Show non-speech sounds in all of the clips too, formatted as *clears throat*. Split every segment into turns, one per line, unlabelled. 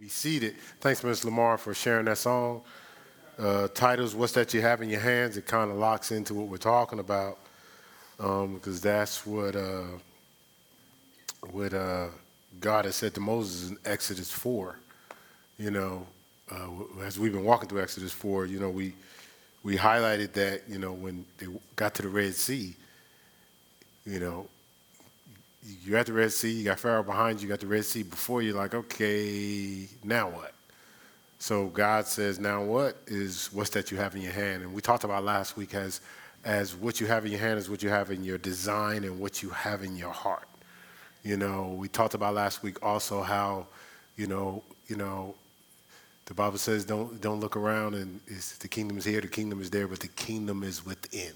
be seated. Thanks, Ms. Lamar, for sharing that song. Uh, titles, What's That You Have in Your Hands? It kind of locks into what we're talking about um, because that's what, uh, what uh, God has said to Moses in Exodus 4. You know, uh, as we've been walking through Exodus 4, you know, we, we highlighted that, you know, when they got to the Red Sea, you know, you're at the Red Sea, you got Pharaoh behind you, you got the Red Sea before you, like, okay, now what? So God says, now what is what's that you have in your hand? And we talked about last week as, as what you have in your hand is what you have in your design and what you have in your heart. You know, we talked about last week also how, you know, you know, the Bible says don't don't look around and the kingdom is here, the kingdom is there, but the kingdom is within.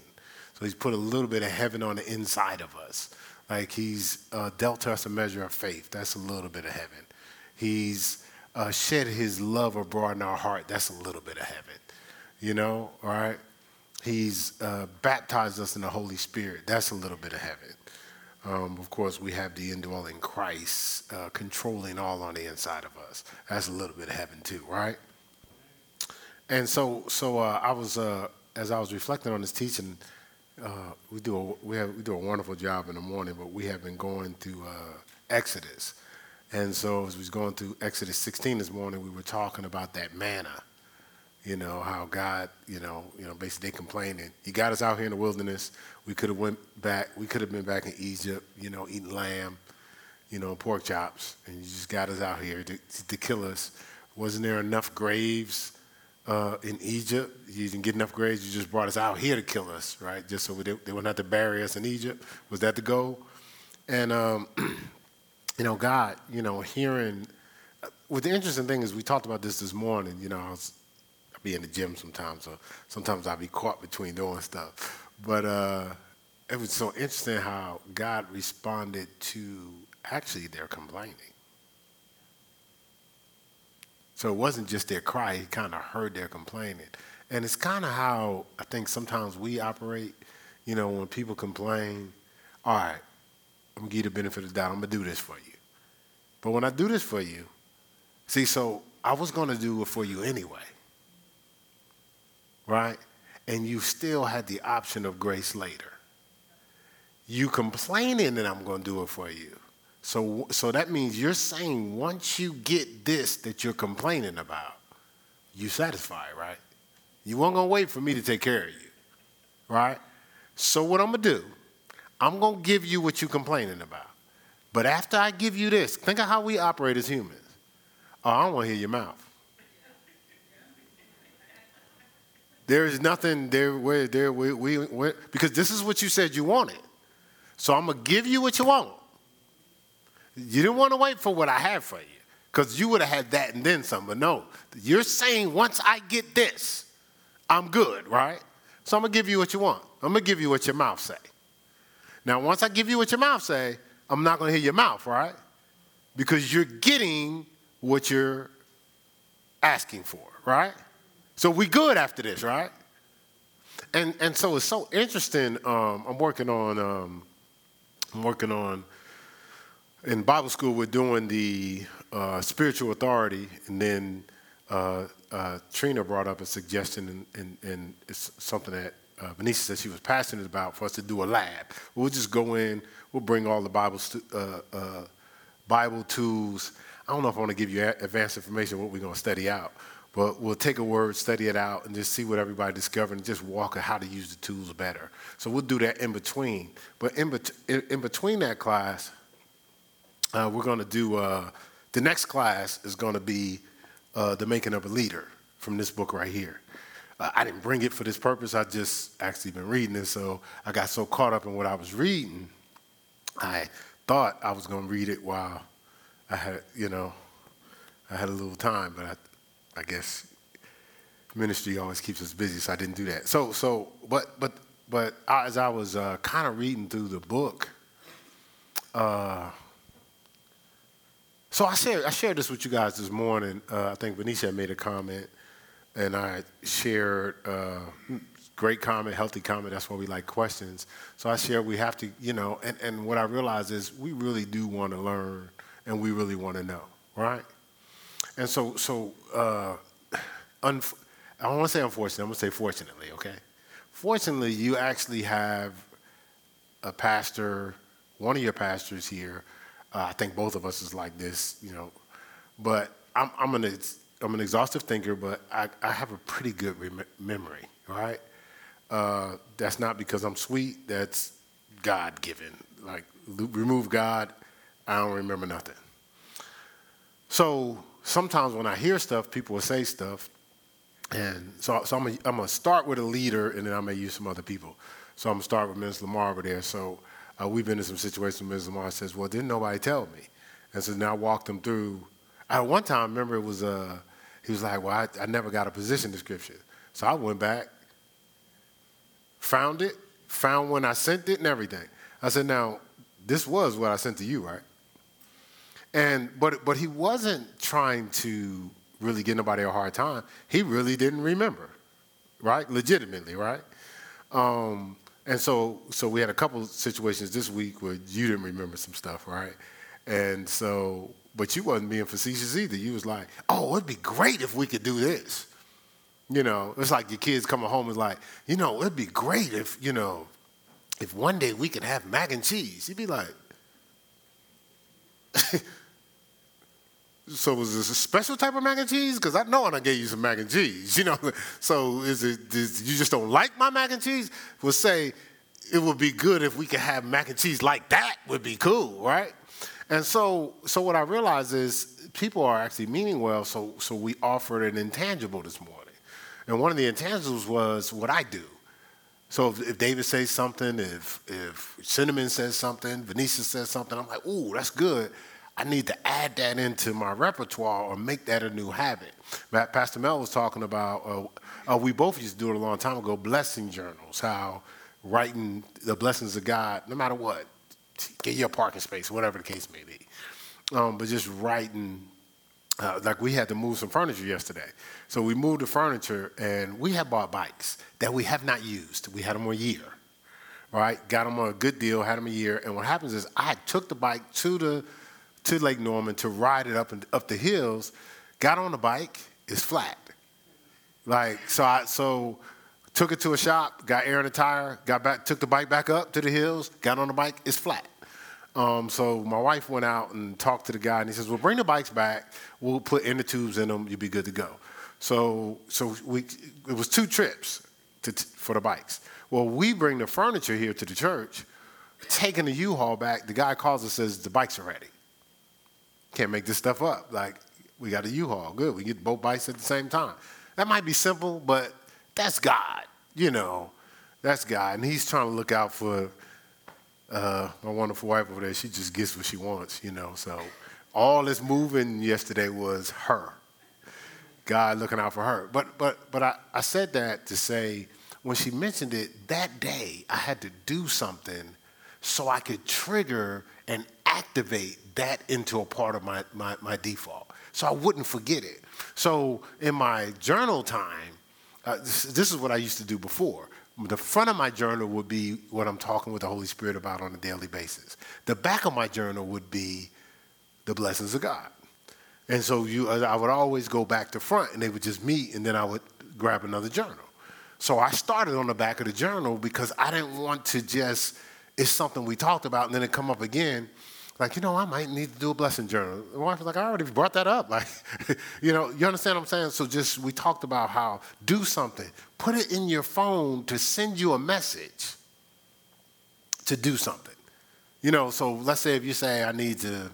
So he's put a little bit of heaven on the inside of us. Like he's uh, dealt us a measure of faith. That's a little bit of heaven. He's uh, shed his love abroad in our heart, that's a little bit of heaven. You know, all right? He's uh, baptized us in the Holy Spirit, that's a little bit of heaven. Um, of course, we have the indwelling Christ uh, controlling all on the inside of us. That's a little bit of heaven too, right? And so, so uh, I was uh, as I was reflecting on this teaching. Uh, we do a, we have we do a wonderful job in the morning, but we have been going through uh, Exodus, and so as we was going through Exodus 16 this morning, we were talking about that manna. You know how God, you know, you know, basically they complaining. He got us out here in the wilderness. We could have went back. We could have been back in Egypt. You know, eating lamb, you know, pork chops, and you just got us out here to, to kill us. Wasn't there enough graves uh, in Egypt? You didn't get enough grades. You just brought us out here to kill us, right? Just so they, they wouldn't have to bury us in Egypt. Was that the goal? And um, *clears throat* you know, God, you know, hearing. Well, the interesting thing is, we talked about this this morning. You know, I was I be in the gym sometimes, so sometimes I'll be caught between doing stuff. But uh, it was so interesting how God responded to actually their complaining. So it wasn't just their cry; He kind of heard their complaining, and it's kind of how I think sometimes we operate. You know, when people complain, all right, I'm gonna give you the benefit of the doubt. I'm gonna do this for you. But when I do this for you, see, so I was gonna do it for you anyway. Right? And you still had the option of grace later. You complaining that I'm gonna do it for you. So, so that means you're saying once you get this that you're complaining about, you satisfied, right? You weren't gonna wait for me to take care of you, right? So what I'm gonna do I'm to give you what you're complaining about. But after I give you this, think of how we operate as humans. Oh, I don't want to hear your mouth. There is nothing there where there we, we, we because this is what you said you wanted. So I'm gonna give you what you want. You didn't want to wait for what I have for you, because you would have had that and then some. But no, you're saying once I get this, I'm good, right? So I'm gonna give you what you want. I'm gonna give you what your mouth say. Now, once I give you what your mouth say, I'm not going to hear your mouth, right? Because you're getting what you're asking for, right? So we good after this, right? And and so it's so interesting. Um, I'm working on um, I'm working on in Bible school. We're doing the uh, spiritual authority, and then uh, uh, Trina brought up a suggestion, and, and, and it's something that uh, Benicia said she was passionate about for us to do a lab. We'll just go in, we'll bring all the Bible, stu- uh, uh, Bible tools. I don't know if I want to give you advanced information what we're going to study out, but we'll take a word, study it out, and just see what everybody discovered and just walk on how to use the tools better. So we'll do that in between. But in, bet- in between that class, uh, we're going to do uh, the next class is going to be uh, the making of a leader from this book right here. Uh, I didn't bring it for this purpose. I just actually been reading it, so I got so caught up in what I was reading, I thought I was going to read it while I had, you know, I had a little time, but I, I guess ministry always keeps us busy, so I didn't do that. So, so, but, but, but as I was uh, kind of reading through the book, uh, so I shared, I shared this with you guys this morning. Uh, I think Benicia made a comment and I shared uh, great comment, healthy comment. That's why we like questions. So I shared we have to, you know, and, and what I realized is we really do want to learn and we really want to know, right? And so, so uh, I don't want to say unfortunately, I'm going to say fortunately, okay? Fortunately, you actually have a pastor, one of your pastors here. Uh, I think both of us is like this, you know. But I'm, I'm, an, I'm an exhaustive thinker, but I, I have a pretty good rem- memory, right? Uh, that's not because I'm sweet, that's God given. Like, remove God, I don't remember nothing. So sometimes when I hear stuff, people will say stuff, and so, so I'm going to start with a leader, and then I'm to use some other people. So I'm to start with Ms. Lamar over there. So uh, we've been in some situations where Ms. Lamar says, well, didn't nobody tell me? And so now I walked them through. At one time, I remember, it was, uh, he was like, well, I, I never got a position description. So I went back, found it, found when I sent it and everything. I said, now, this was what I sent to you, right? And but but he wasn't trying to really give nobody a hard time. He really didn't remember, right? Legitimately, right? Um, and so so we had a couple situations this week where you didn't remember some stuff, right? And so, but you wasn't being facetious either. You was like, "Oh, it'd be great if we could do this." You know, it's like your kids coming home and like, you know, it'd be great if you know, if one day we could have mac and cheese. You'd be like. *laughs* So was this a special type of mac and cheese? Because I know I gave you some mac and cheese, you know. *laughs* So is it is, you just don't like my mac and cheese? We'll say it would be good if we could have mac and cheese like that. Would be cool, right? And so so what I realized is people are actually meaning well. So so we offered an intangible this morning, and one of the intangibles was what I do. So if, if David says something, if if Cinnamon says something, Venetia says something, I'm like, ooh, that's good I need to add that into my repertoire or make that a new habit. Pastor Mel was talking about, uh, uh, we both used to do it a long time ago, blessing journals, how writing the blessings of God, no matter what, get your parking space, whatever the case may be. Um, but just writing, uh, like we had to move some furniture yesterday. So we moved the furniture and we had bought bikes that we have not used. We had them a year, right? Got them a good deal, had them a year. And what happens is I took the bike to the to Lake Norman to ride it up and up the hills. Got on the bike, it's flat. Like so, I so took it to a shop, got air in the tire, got back, took the bike back up to the hills, got on the bike, it's flat. Um, so my wife went out and talked to the guy, and he says, "Well, bring the bikes back. We'll put inner tubes in them. You'll be good to go." So, so we it was two trips to, for the bikes. Well, we bring the furniture here to the church, taking the U-Haul back. The guy calls us and says the bikes are ready. Can't make this stuff up. Like, we got a U-Haul. Good. We get both bikes at the same time. That might be simple, but that's God. You know, that's God. And he's trying to look out for uh, my wonderful wife over there. She just gets what she wants, you know. So all this moving yesterday was her. God looking out for her. But but but I, I said that to say when she mentioned it, that day I had to do something so I could trigger and activate that into a part of my, my, my default. So I wouldn't forget it. So in my journal time, uh, this, this is what I used to do before. The front of my journal would be what I'm talking with the Holy Spirit about on a daily basis. The back of my journal would be the blessings of God. And so you, uh, I would always go back to front and they would just meet and then I would grab another journal. So I started on the back of the journal because I didn't want to just, it's something we talked about and then it come up again like, you know, I might need to do a blessing journal. My wife was like, I already brought that up. *laughs* Like, you know, you understand what I'm saying? So just, we talked about how do something. Put it in your phone to send you a message to do something. You know, so let's say if you say, I need to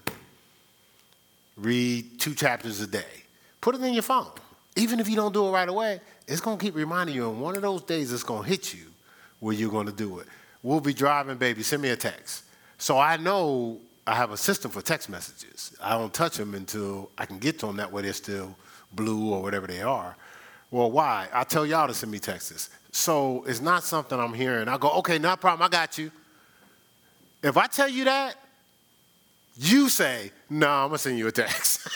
read two chapters a day, put it in your phone. Even if you don't do it right away, it's to keep reminding you. And one of those days, it's to hit you where you're to do it. We'll be driving, baby. Send me a text. So I know I have a system for text messages. I don't touch them until I can get to them. That way they're still blue or whatever they are. Well, why? I tell y'all to send me texts. So it's not something I'm hearing. I go, okay, no problem, I got you. If I tell you that, you say, no, nah, I'm gonna send you a text.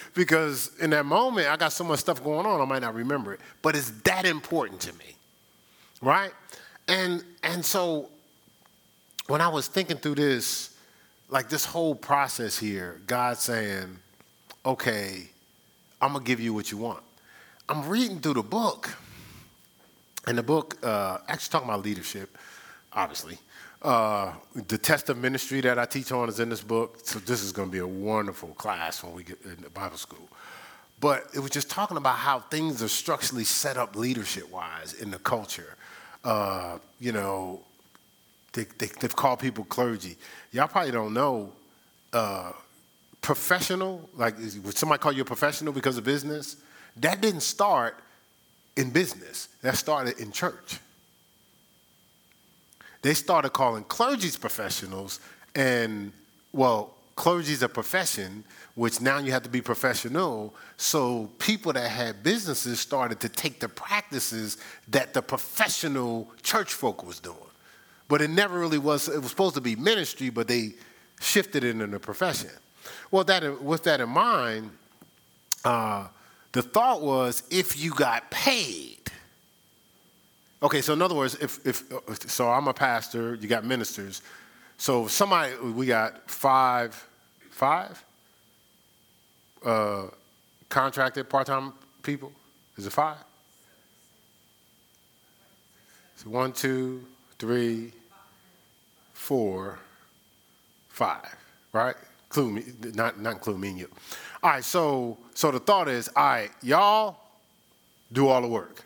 *laughs* because in that moment, I got so much stuff going on, I might not remember it. But it's that important to me. Right? And and so when I was thinking through this, like this whole process here, God saying, okay, I'm gonna give you what you want. I'm reading through the book, and the book uh, actually talking about leadership, obviously. Uh, the test of ministry that I teach on is in this book, so this is going to be a wonderful class when we get in the Bible school. But it was just talking about how things are structurally set up leadership wise in the culture. Uh, you know, they, they, have called people clergy. Y'all probably don't know uh, professional, like would somebody call you a professional because of business? That didn't start in business, that started in church. They started calling clergies professionals, and well, clergy's a profession, which now you have to be professional. So people that had businesses started to take the practices that the professional church folk was doing. But it never really was, it was supposed to be ministry, but they shifted it into a profession. Well, that, with that in mind, uh, the thought was if you got paid. Okay, so in other words, if, if so, I'm a pastor, you got ministers. So somebody, we got five, five uh, contracted part-time people. Is it five? So one, two, three, four, five. Right? Me, not not include me and you. All right. So so the thought is, all right, y'all do all the work.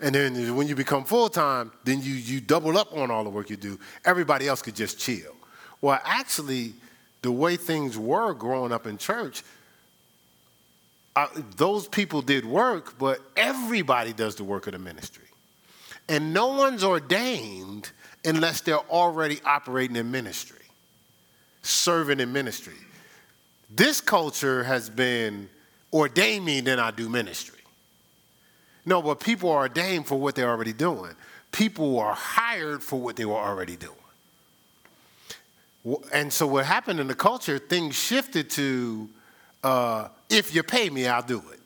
And then when you become full time, then you, you double up on all the work you do. Everybody else could just chill. Well, actually, the way things were growing up in church, uh, those people did work, but everybody does the work of the ministry. And no one's ordained unless they're already operating in ministry, serving in ministry. This culture has been ordain me, then I do ministry. No, but people are ordained for what they're already doing. People are hired for what they were already doing. And so what happened in the culture, things shifted to uh, if you pay me, I'll do it.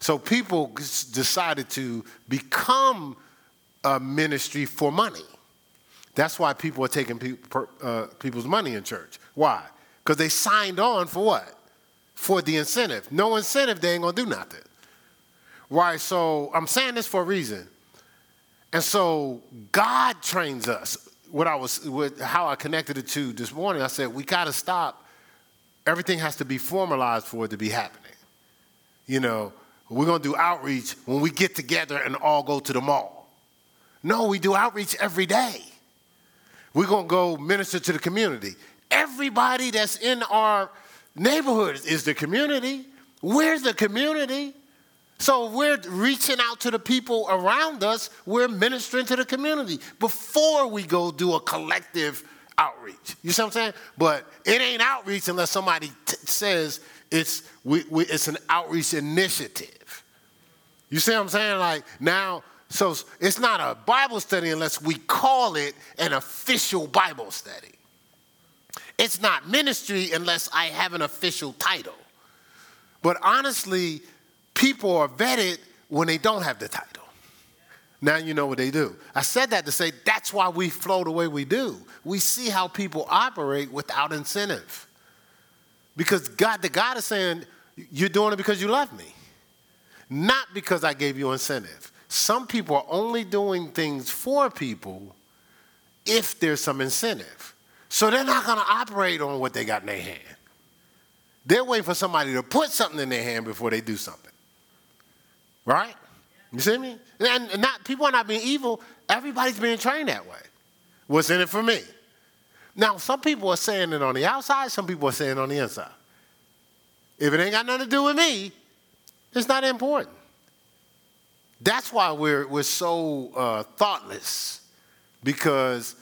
So people decided to become a ministry for money. That's why people are taking uh, people's money in church. Why? Because they signed on for what? For the incentive. No incentive, they ain't gonna do nothing. Right? So I'm saying this for a reason. And so God trains us. What I was, with how I connected it to this morning, I said we got to stop. Everything has to be formalized for it to be happening. You know, we're gonna do outreach when we get together and all go to the mall. No, we do outreach every day. We're gonna go minister to the community. Everybody that's in our neighborhood is the community. We're the community. So we're reaching out to the people around us. We're ministering to the community before we go do a collective outreach. You see what I'm saying? But it ain't outreach unless somebody t- says it's, we, we, it's an outreach initiative. You see what I'm saying? Like now, so it's not a Bible study unless we call it an official Bible study. It's not ministry unless I have an official title. But honestly, people are vetted when they don't have the title. Now you know what they do. I said that to say that's why we flow the way we do. We see how people operate without incentive. Because God, the God is saying, you're doing it because you love me, not because I gave you incentive. Some people are only doing things for people if there's some incentive. So they're not going to operate on what they got in their hand. They're waiting for somebody to put something in their hand before they do something. Right? You see me? And not people are not being evil. Everybody's being trained that way. What's in it for me? Now, some people are saying it on the outside, some people are saying it on the inside. If it ain't got nothing to do with me, it's not important. That's why we're, we're so uh, thoughtless, because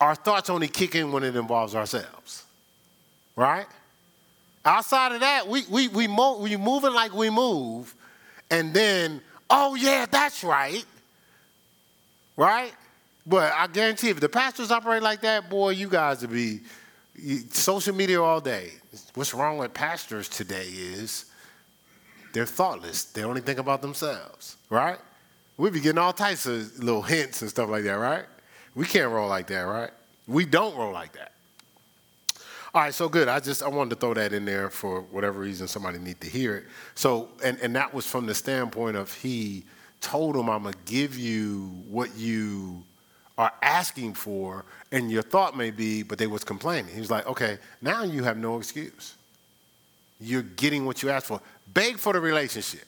our thoughts only kick in when it involves ourselves. Right? Outside of that, we, we, we, mo- we moving like we move, and then, oh, yeah, that's right. Right? But I guarantee if the pastors operate like that, boy, you guys would be social media all day. What's wrong with pastors today is they're thoughtless. They only think about themselves, right? We be getting all types of little hints and stuff like that, right? We can't roll like that, right? We don't roll like that. All right, so good. I just I wanted to throw that in there for whatever reason somebody need to hear it. So and and that was from the standpoint of he told him I'm gonna give you what you are asking for, and your thought may be, but they was complaining. He was like, okay, now you have no excuse. You're getting what you asked for. Beg for the relationship.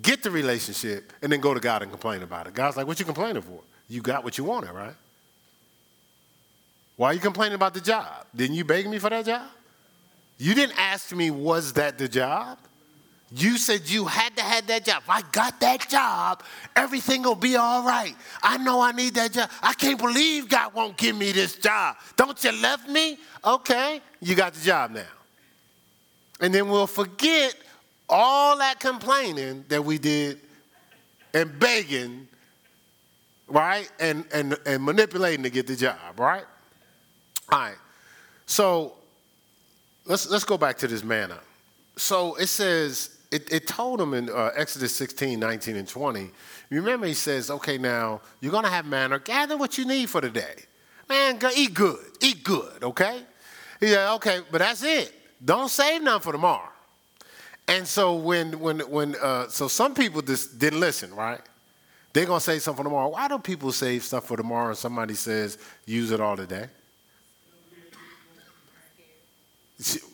Get the relationship, and then go to God and complain about it. God's like, what you complaining for? You got what you wanted, right? Why are you complaining about the job? Didn't you beg me for that job? You didn't ask me, was that the job? You said you had to have that job. If I got that job, everything will be all right. I know I need that job. I can't believe God won't give me this job. Don't you love me? Okay, you got the job now. And then we'll forget all that complaining that we did and begging, right? And, and, and manipulating to get the job, right? All right. So let's let's go back to this manna. So it says it, it told him in uh, Exodus 16, 19, and 20. You remember he says, okay, now you're gonna have manna, gather what you need for the day. Man, go, eat good, eat good, okay? He said, okay, but that's it. Don't save none for tomorrow. And so when when when uh, so some people just didn't listen, right? They're gonna say something for tomorrow. Why do people save stuff for tomorrow and somebody says use it all today?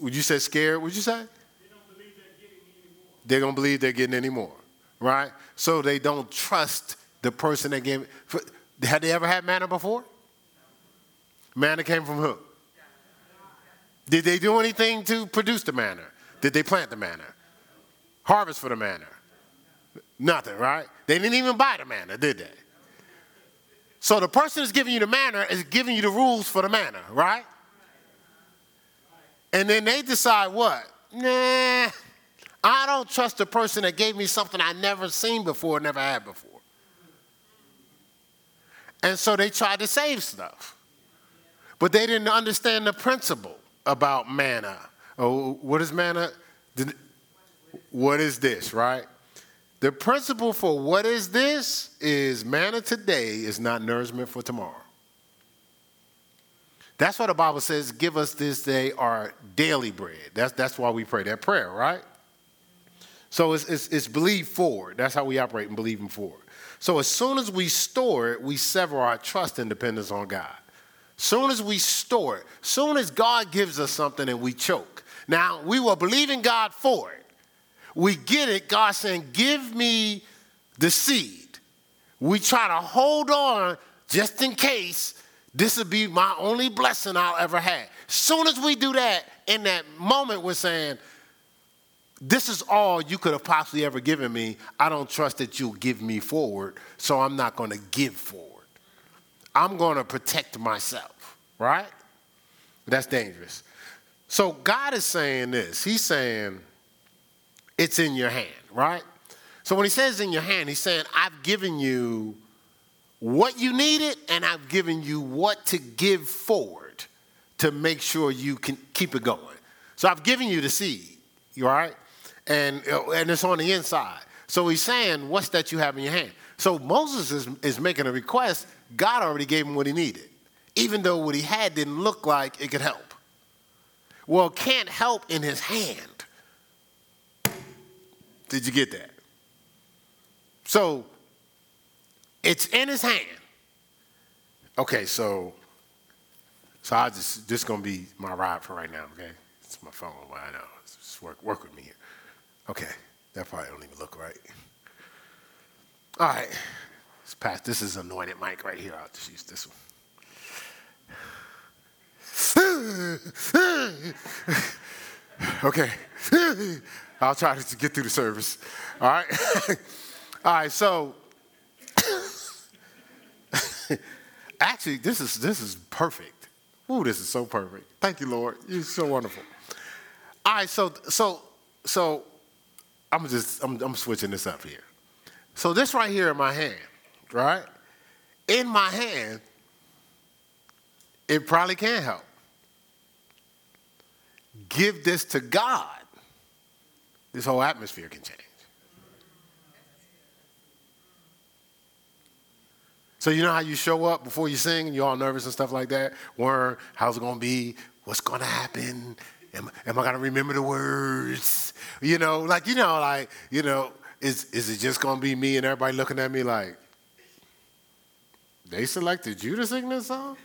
Would you say scared? Would you say? They don't believe they're getting any more, right? So they don't trust the person that gave. Had they ever had manna before? Manna came from who? Did they do anything to produce the manna? Did they plant the manna? Harvest for the manna? Nothing, right? They didn't even buy the manna, did they? So the person that's giving you the manna is giving you the rules for the manna, right? And then they decide what? Nah, I don't trust the person that gave me something I never seen before, never had before. And so they tried to save stuff. But they didn't understand the principle about manna. Oh, what is manna? What is this, right? The principle for what is this is manna today is not nourishment for tomorrow. That's why the Bible says, give us this day our daily bread. That's, that's why we pray that prayer, right? So it's, it's, it's believe forward. That's how we operate and believing forward. So as soon as we store it, we sever our trust and dependence on God. Soon as we store it, soon as God gives us something and we choke. Now, we were believing God for it. We get it, God saying, give me the seed. We try to hold on just in case this will be my only blessing I'll ever have. Soon as we do that, in that moment, we're saying, This is all you could have possibly ever given me. I don't trust that you'll give me forward, so I'm not going to give forward. I'm going to protect myself, right? That's dangerous. So God is saying this He's saying, It's in your hand, right? So when He says in your hand, He's saying, I've given you what you needed, and I've given you what to give forward to make sure you can keep it going. So I've given you the seed, right? And, uh, and it's on the inside. So he's saying, What's that you have in your hand? So Moses is, is making a request. God already gave him what he needed, even though what he had didn't look like it could help. Well, can't help in his hand. Did you get that? So it's in his hand. Okay, so so I just this gonna be my ride for right now. Okay, it's my phone. Well, I know. Just work work with me here. Okay, that probably don't even look right. All right, let's pass. This is anointed mic right here. I'll just use this one. *sighs* okay, I'll try to get through the service. All right, *laughs* all right. So *coughs* Actually, this is this is perfect. Ooh, this is so perfect. Thank you, Lord. You're so wonderful. All right, so so so I'm just I'm, I'm switching this up here. So this right here in my hand, right? In my hand, it probably can help. Give this to God. This whole atmosphere can change. So you know how you show up before you sing and you're all nervous and stuff like that? Where, how's it gonna be? what's to happen? Am, am I to remember the words? You know, like, you know, like, you know, is, is it just to be me and everybody looking at me like, they selected you to sing this song?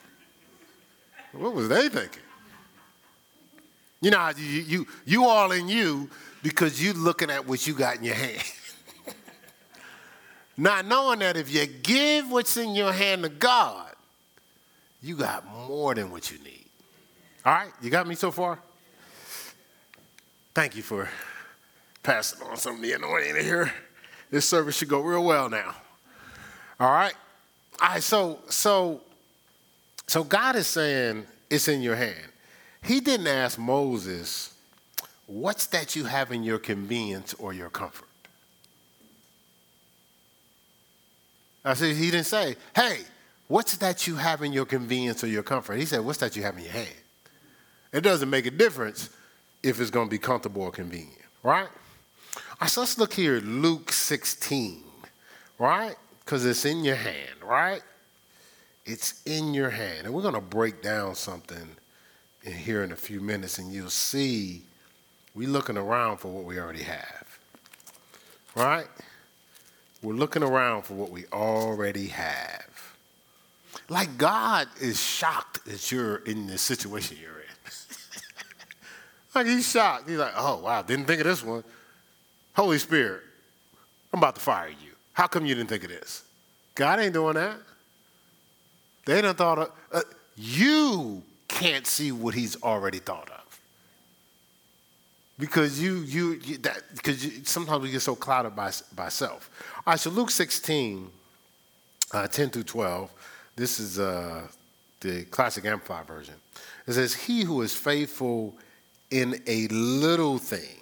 What was they thinking? You know, you, you, you all in you because you're looking at what you got in your hand. *laughs* Not knowing that if you give what's in your hand to God, you got more than what you need. All right, you got me so far? Thank you for passing on some of the anointing here. This service should go real well now. All right? All right, so so so God is saying it's in your hand. He didn't ask Moses, what's that you have in your convenience or your comfort? I said, he didn't say, hey, what's that you have in your convenience or your comfort? He said, what's that you have in your hand? It doesn't make a difference if it's going to be comfortable or convenient, right? So let's look here at Luke 16, right? Because it's in your hand, right? It's in your hand. And we're going to break down something in here in a few minutes, and you'll see we're looking around for what we already have, right? We're looking around for what we already have. Like God is shocked that you're in the situation you're in. *laughs* like he's shocked. He's like, oh, wow, didn't think of this one. Holy Spirit, I'm about to fire you. How come you didn't think of this? God ain't doing that. They done thought of, uh, you can't see what he's already thought of. Because you, you, you that, because sometimes we get so clouded by, by self. All right, so Luke 16, uh, 10 through 12, this is uh, the classic Amplified version. It says, He who is faithful in a little thing,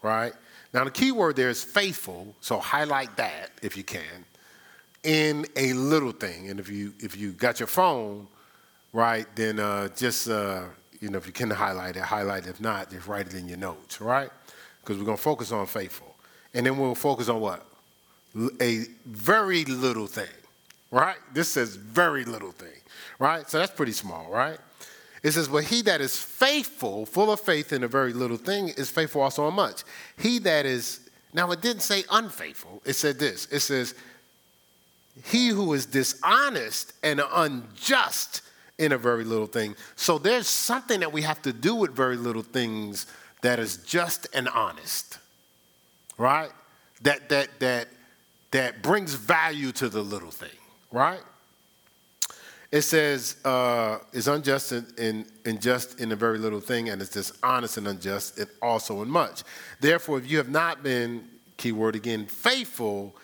right? Now, the key word there is faithful, so highlight that if you can, in a little thing. And if you, if you got your phone, right, then uh, just, uh, you know, if you can highlight it, highlight it. If not, just write it in your notes, right? Because we're going to focus on faithful. And then we'll focus on what? A very little thing, right? This says very little thing, right? So that's pretty small, right? It says, But he that is faithful, full of faith in a very little thing, is faithful also in much. He that is, now it didn't say unfaithful, it said this. It says, He who is dishonest and unjust in a very little thing. So there's something that we have to do with very little things that is just and honest. Right? That that that that brings value to the little thing, right? It says uh, is unjust and, unjust in a very little thing, and it's dishonest and unjust it also in much. Therefore, if you have not been, keyword again, faithful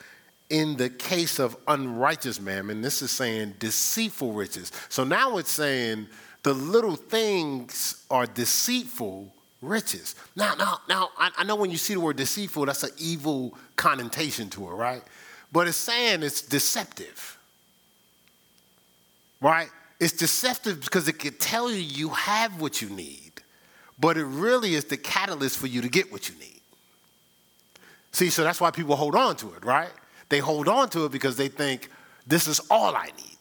in the case of unrighteous mammon, this is saying deceitful riches. So now it's saying the little things are deceitful riches. Now, now, now, I, I know when you see the word deceitful, that's an evil connotation to it, right? But it's saying it's deceptive, right? It's deceptive because it can tell you you have what you need, but it really is the catalyst for you to get what you need. See, so that's why people hold on to it, right? They hold on to it because they think, this is all I need.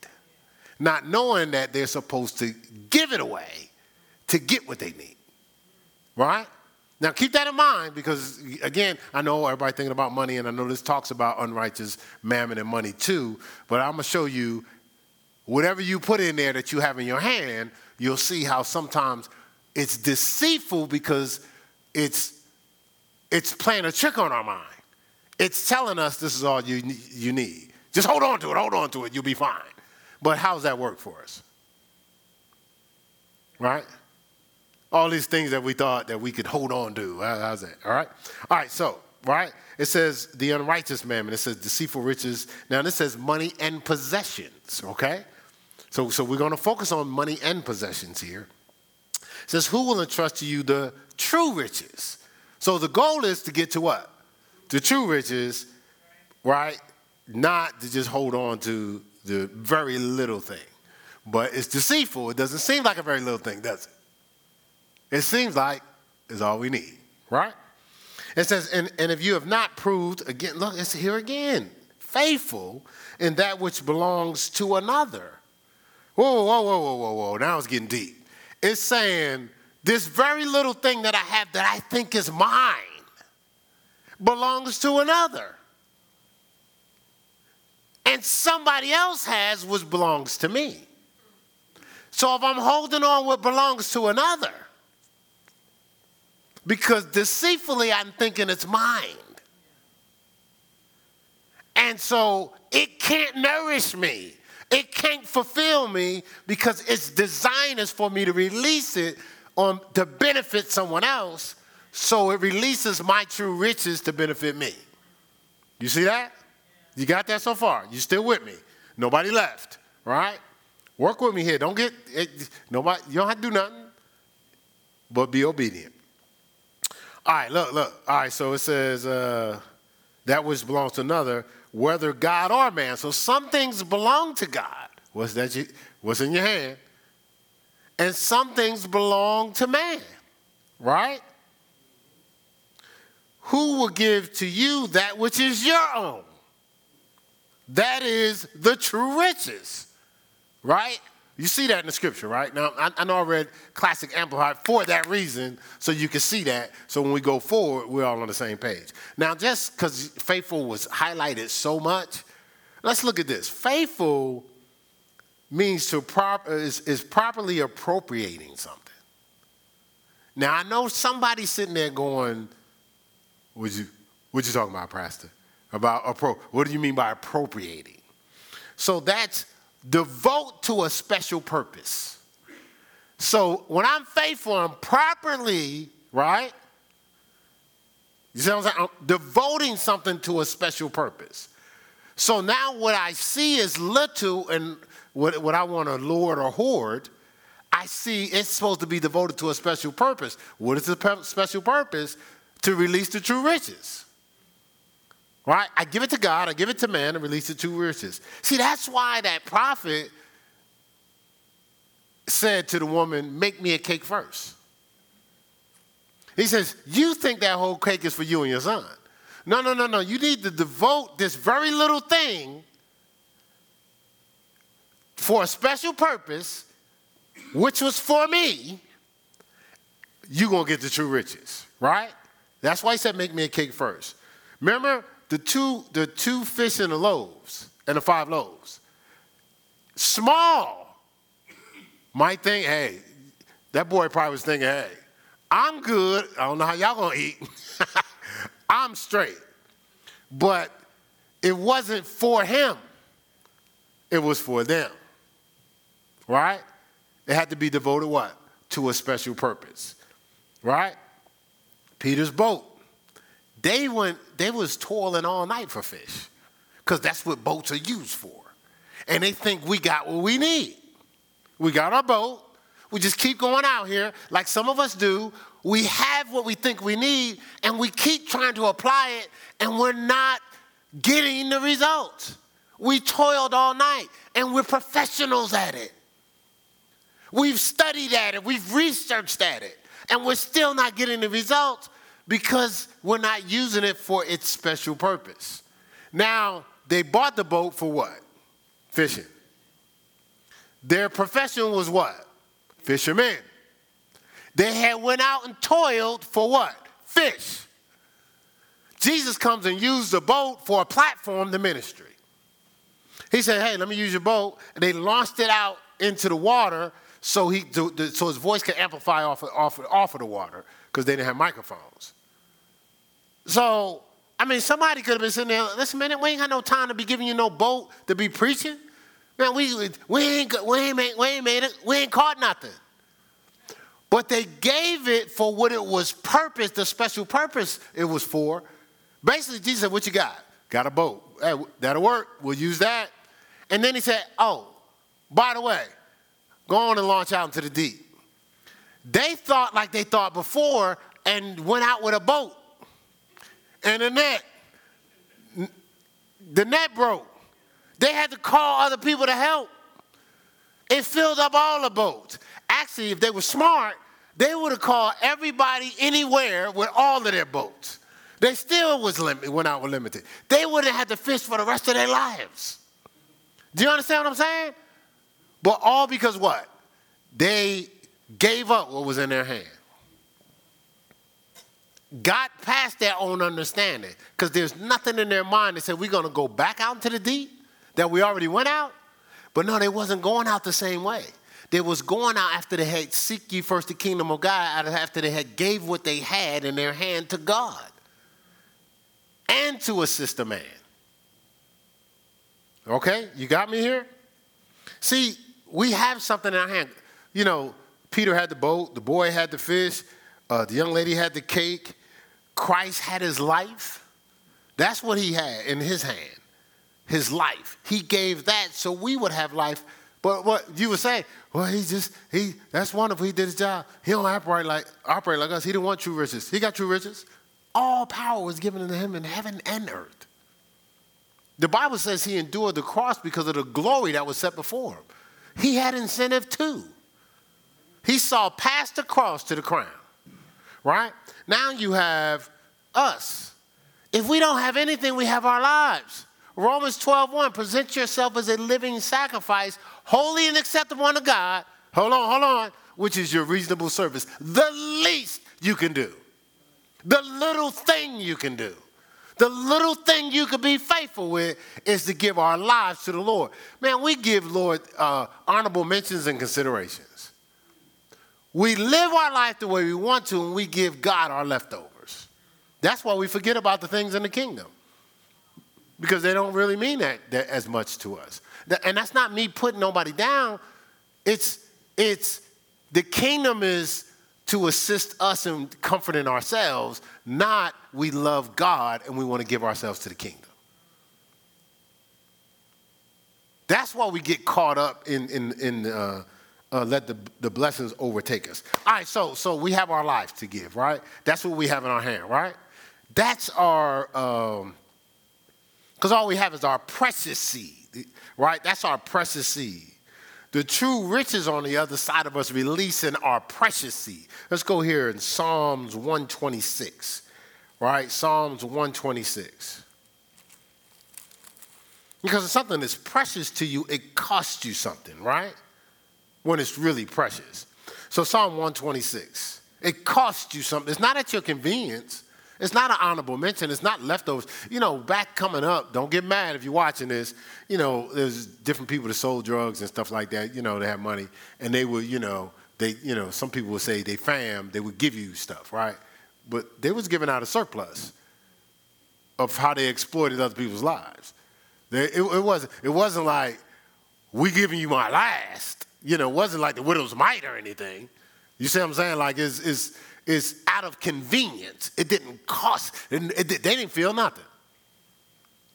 Not knowing that they're supposed to give it away to get what they need. Right? Now keep that in mind because again, I know everybody thinking about money, and I know this talks about unrighteous mammon and money too. But I'm gonna show you whatever you put in there that you have in your hand, you'll see how sometimes it's deceitful because it's it's playing a trick on our mind. It's telling us this is all you, you need. Just hold on to it, hold on to it, you'll be fine. But how does that work for us? Right? All these things that we thought that we could hold on to. How's that? All right? All right, so, right? It says the unrighteous mammon. It says deceitful riches. Now this says money and possessions, okay? So, so we're going to focus on money and possessions here. It says, who will entrust to you the true riches? So the goal is to get to what? The true riches, right? Not to just hold on to the very little thing. But it's deceitful. It doesn't seem like a very little thing, does it? It seems like it's all we need, right? It says, and, and if you have not proved, again, look, it's here again, faithful in that which belongs to another. Whoa, whoa, whoa, whoa, whoa, whoa. Now it's getting deep. It's saying this very little thing that I have that I think is mine belongs to another. And somebody else has what belongs to me. So if I'm holding on what belongs to another, because deceitfully I'm thinking it's mine. And so it can't nourish me. It can't fulfill me because its design is for me to release it on to benefit someone else. So it releases my true riches to benefit me. You see that? You got that so far? You still with me? Nobody left, right? Work with me here. Don't get it, nobody. You don't have to do nothing, but be obedient. All right, look, look. All right, so it says uh, that which belongs to another, whether God or man. So some things belong to God. What's that? You, what's in your hand? And some things belong to man, right? Who will give to you that which is your own? That is the true riches, right? You see that in the scripture, right? Now, I, I know I read Classic Amplified for that reason, so you can see that. So when we go forward, we're all on the same page. Now, just because faithful was highlighted so much, let's look at this. Faithful means to prop, uh, is, is properly appropriating something. Now, I know somebody sitting there going, what you, what you talking about, Pastor? About, appro- what do you mean by appropriating? So that's devote to a special purpose. So when I'm faithful, I'm properly, right? You see what I'm saying? I'm devoting something to a special purpose. So now what I see is little and what, what I want to lord or hoard, I see it's supposed to be devoted to a special purpose. What is the special purpose? To release the true riches. Right? I give it to God, I give it to man, and release the to riches. See, that's why that prophet said to the woman, Make me a cake first. He says, You think that whole cake is for you and your son. No, no, no, no. You need to devote this very little thing for a special purpose, which was for me. You're going to get the true riches, right? That's why he said, Make me a cake first. Remember, the two, the two fish and the loaves and the five loaves. Small. Might think, hey, that boy probably was thinking, hey, I'm good. I don't know how y'all gonna eat. *laughs* I'm straight. But it wasn't for him, it was for them. Right? It had to be devoted what? To a special purpose. Right? Peter's boat. They went, they was toiling all night for fish. Because that's what boats are used for. And they think we got what we need. We got our boat. We just keep going out here like some of us do. We have what we think we need, and we keep trying to apply it, and we're not getting the results. We toiled all night, and we're professionals at it. We've studied at it, we've researched at it, and we're still not getting the results because we're not using it for its special purpose. Now, they bought the boat for what? Fishing. Their profession was what? Fishermen. They had went out and toiled for what? Fish. Jesus comes and used the boat for a platform to ministry. He said, "Hey, let me use your boat," and they launched it out into the water so he so his voice could amplify off of, off, off of the water because they didn't have microphones. So, I mean, somebody could have been sitting there, listen, man, we ain't got no time to be giving you no boat to be preaching. Man, we, we, ain't, we, ain't made, we ain't made it, we ain't caught nothing. But they gave it for what it was purpose, the special purpose it was for. Basically, Jesus said, What you got? Got a boat. Hey, that'll work. We'll use that. And then he said, Oh, by the way, go on and launch out into the deep. They thought like they thought before and went out with a boat and the net. The net broke. They had to call other people to help. It filled up all the boats. Actually, if they were smart, they would have called everybody anywhere with all of their boats. They still was limited, went out with limited. They wouldn't have had to fish for the rest of their lives. Do you understand what I'm saying? But all because what? They gave up what was in their hand. Got past their own understanding because there's nothing in their mind that said, We're going to go back out into the deep that we already went out. But no, they wasn't going out the same way. They was going out after they had seek ye first the kingdom of God, after they had gave what they had in their hand to God and to assist a man. Okay, you got me here? See, we have something in our hand. You know, Peter had the boat, the boy had the fish, uh, the young lady had the cake, Christ had his life. That's what he had in his hand, his life. He gave that so we would have life. But what you were saying, well, he just he that's wonderful. He did his job. He don't operate like operate like us. He didn't want true riches. He got true riches. All power was given to him in heaven and earth. The Bible says he endured the cross because of the glory that was set before him. He had incentive too. He saw past the cross to the crown, right? Now you have us. If we don't have anything, we have our lives. Romans 12, 1, present yourself as a living sacrifice, holy and acceptable unto God. Hold on, hold on, which is your reasonable service. The least you can do. The little thing you can do. The little thing you could be faithful with is to give our lives to the Lord. Man, we give Lord uh, honorable mentions and considerations. We live our life the way we want to, and we give God our leftovers. That's why we forget about the things in the kingdom because they don't really mean that, that as much to us. And that's not me putting nobody down. It's it's the kingdom is to assist us in comforting ourselves, not we love God and we want to give ourselves to the kingdom. That's why we get caught up in, in, in uh, uh, let the, the blessings overtake us. All right, so, so we have our life to give, right? That's what we have in our hand, right? That's our, because um, all we have is our precious seed, right? That's our precious seed. The true riches on the other side of us releasing our precious seed. Let's go here in Psalms 126, right? Psalms 126. Because if something is precious to you, it costs you something, right? When it's really precious. So Psalm 126, it costs you something. It's not at your convenience. It's not an honorable mention. It's not leftovers. You know, back coming up, don't get mad if you're watching this. You know, there's different people that sold drugs and stuff like that. You know, they have money. And they would, you know, they, you know, some people would say they fam, they would give you stuff, right? But they was giving out a surplus of how they exploited other people's lives. They, it, it, wasn't, it wasn't like, we giving you my last. You know, it wasn't like the widow's mite or anything. You see what I'm saying? Like, it's, it's, is out of convenience. It didn't cost, it, it, they didn't feel nothing.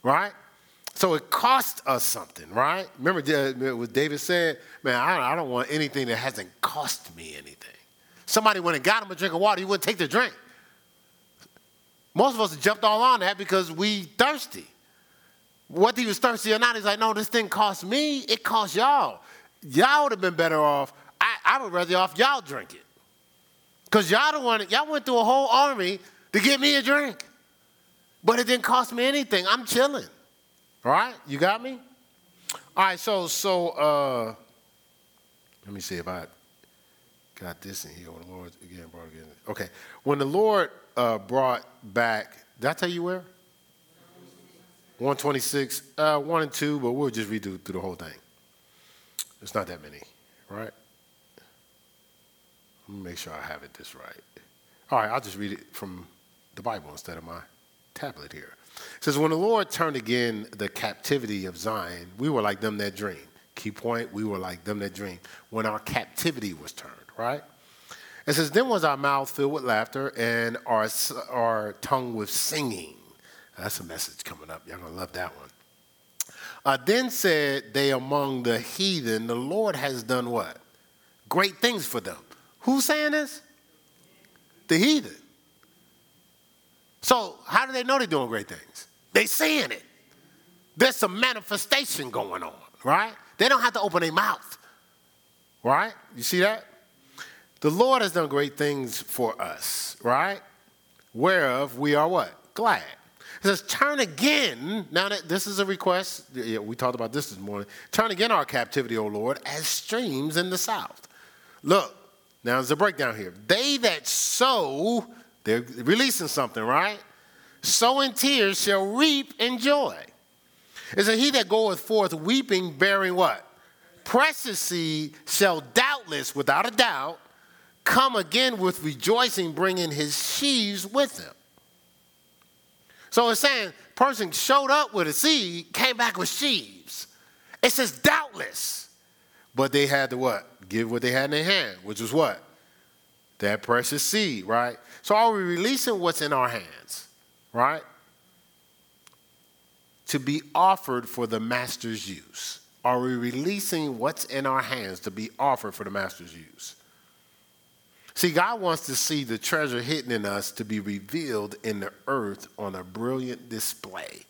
Right? So it cost us something, right? Remember uh, what David said? Man, I, I don't want anything that hasn't cost me anything. Somebody went and got him a drink of water, he wouldn't take the drink. Most of us jumped all on that because we thirsty. Whether he was thirsty or not, he's like, no, this thing cost me, it cost y'all. Y'all would have been better off. I, I would rather off y'all drink it. Because y'all want it. Y'all went through a whole army to get me a drink. But it didn't cost me anything. I'm chilling. All right? You got me? All right, so so uh let me see if I got this in here. When the Lord again brought again. Okay. When the Lord uh, brought back, did I tell you where? 126, uh, 1 and 2, but we'll just through, through the whole thing. It's not that many, right? Let me make sure I have it this right. All right, I'll just read it from the Bible instead of my tablet here. It says, When the Lord turned again the captivity of Zion, we were like them that dream. Key point, we were like them that dream. When our captivity was turned, right? It says, Then was our mouth filled with laughter and our, our tongue with singing. That's a message coming up. Y'all gonna love that one. Uh, then said they among the heathen, The Lord has done what? Great things for them. Who's saying this? The heathen. So how do they know they're doing great things? They seeing it. There's some manifestation going on, right? They don't have to open their mouth, right? You see that? The Lord has done great things for us, right? Whereof we are what? Glad. It says, turn again. Now that this is a request, yeah, we talked about this this morning. Turn again our captivity, O Lord, as streams in the south. Look, Now there's a breakdown here. They that sow, they're releasing something, right? Sow in tears shall reap in joy. It says, He that goeth forth weeping, bearing what? Precious seed shall doubtless, without a doubt, come again with rejoicing, bringing his sheaves with him. So it's saying, person showed up with a seed, came back with sheaves. It says doubtless. But they had to what? Give what they had in their hand, which was what? That precious seed, right? So are we releasing what's in our hands, right? To be offered for the master's use. Are we releasing what's in our hands to be offered for the master's use? See, God wants to see the treasure hidden in us to be revealed in the earth on a brilliant display.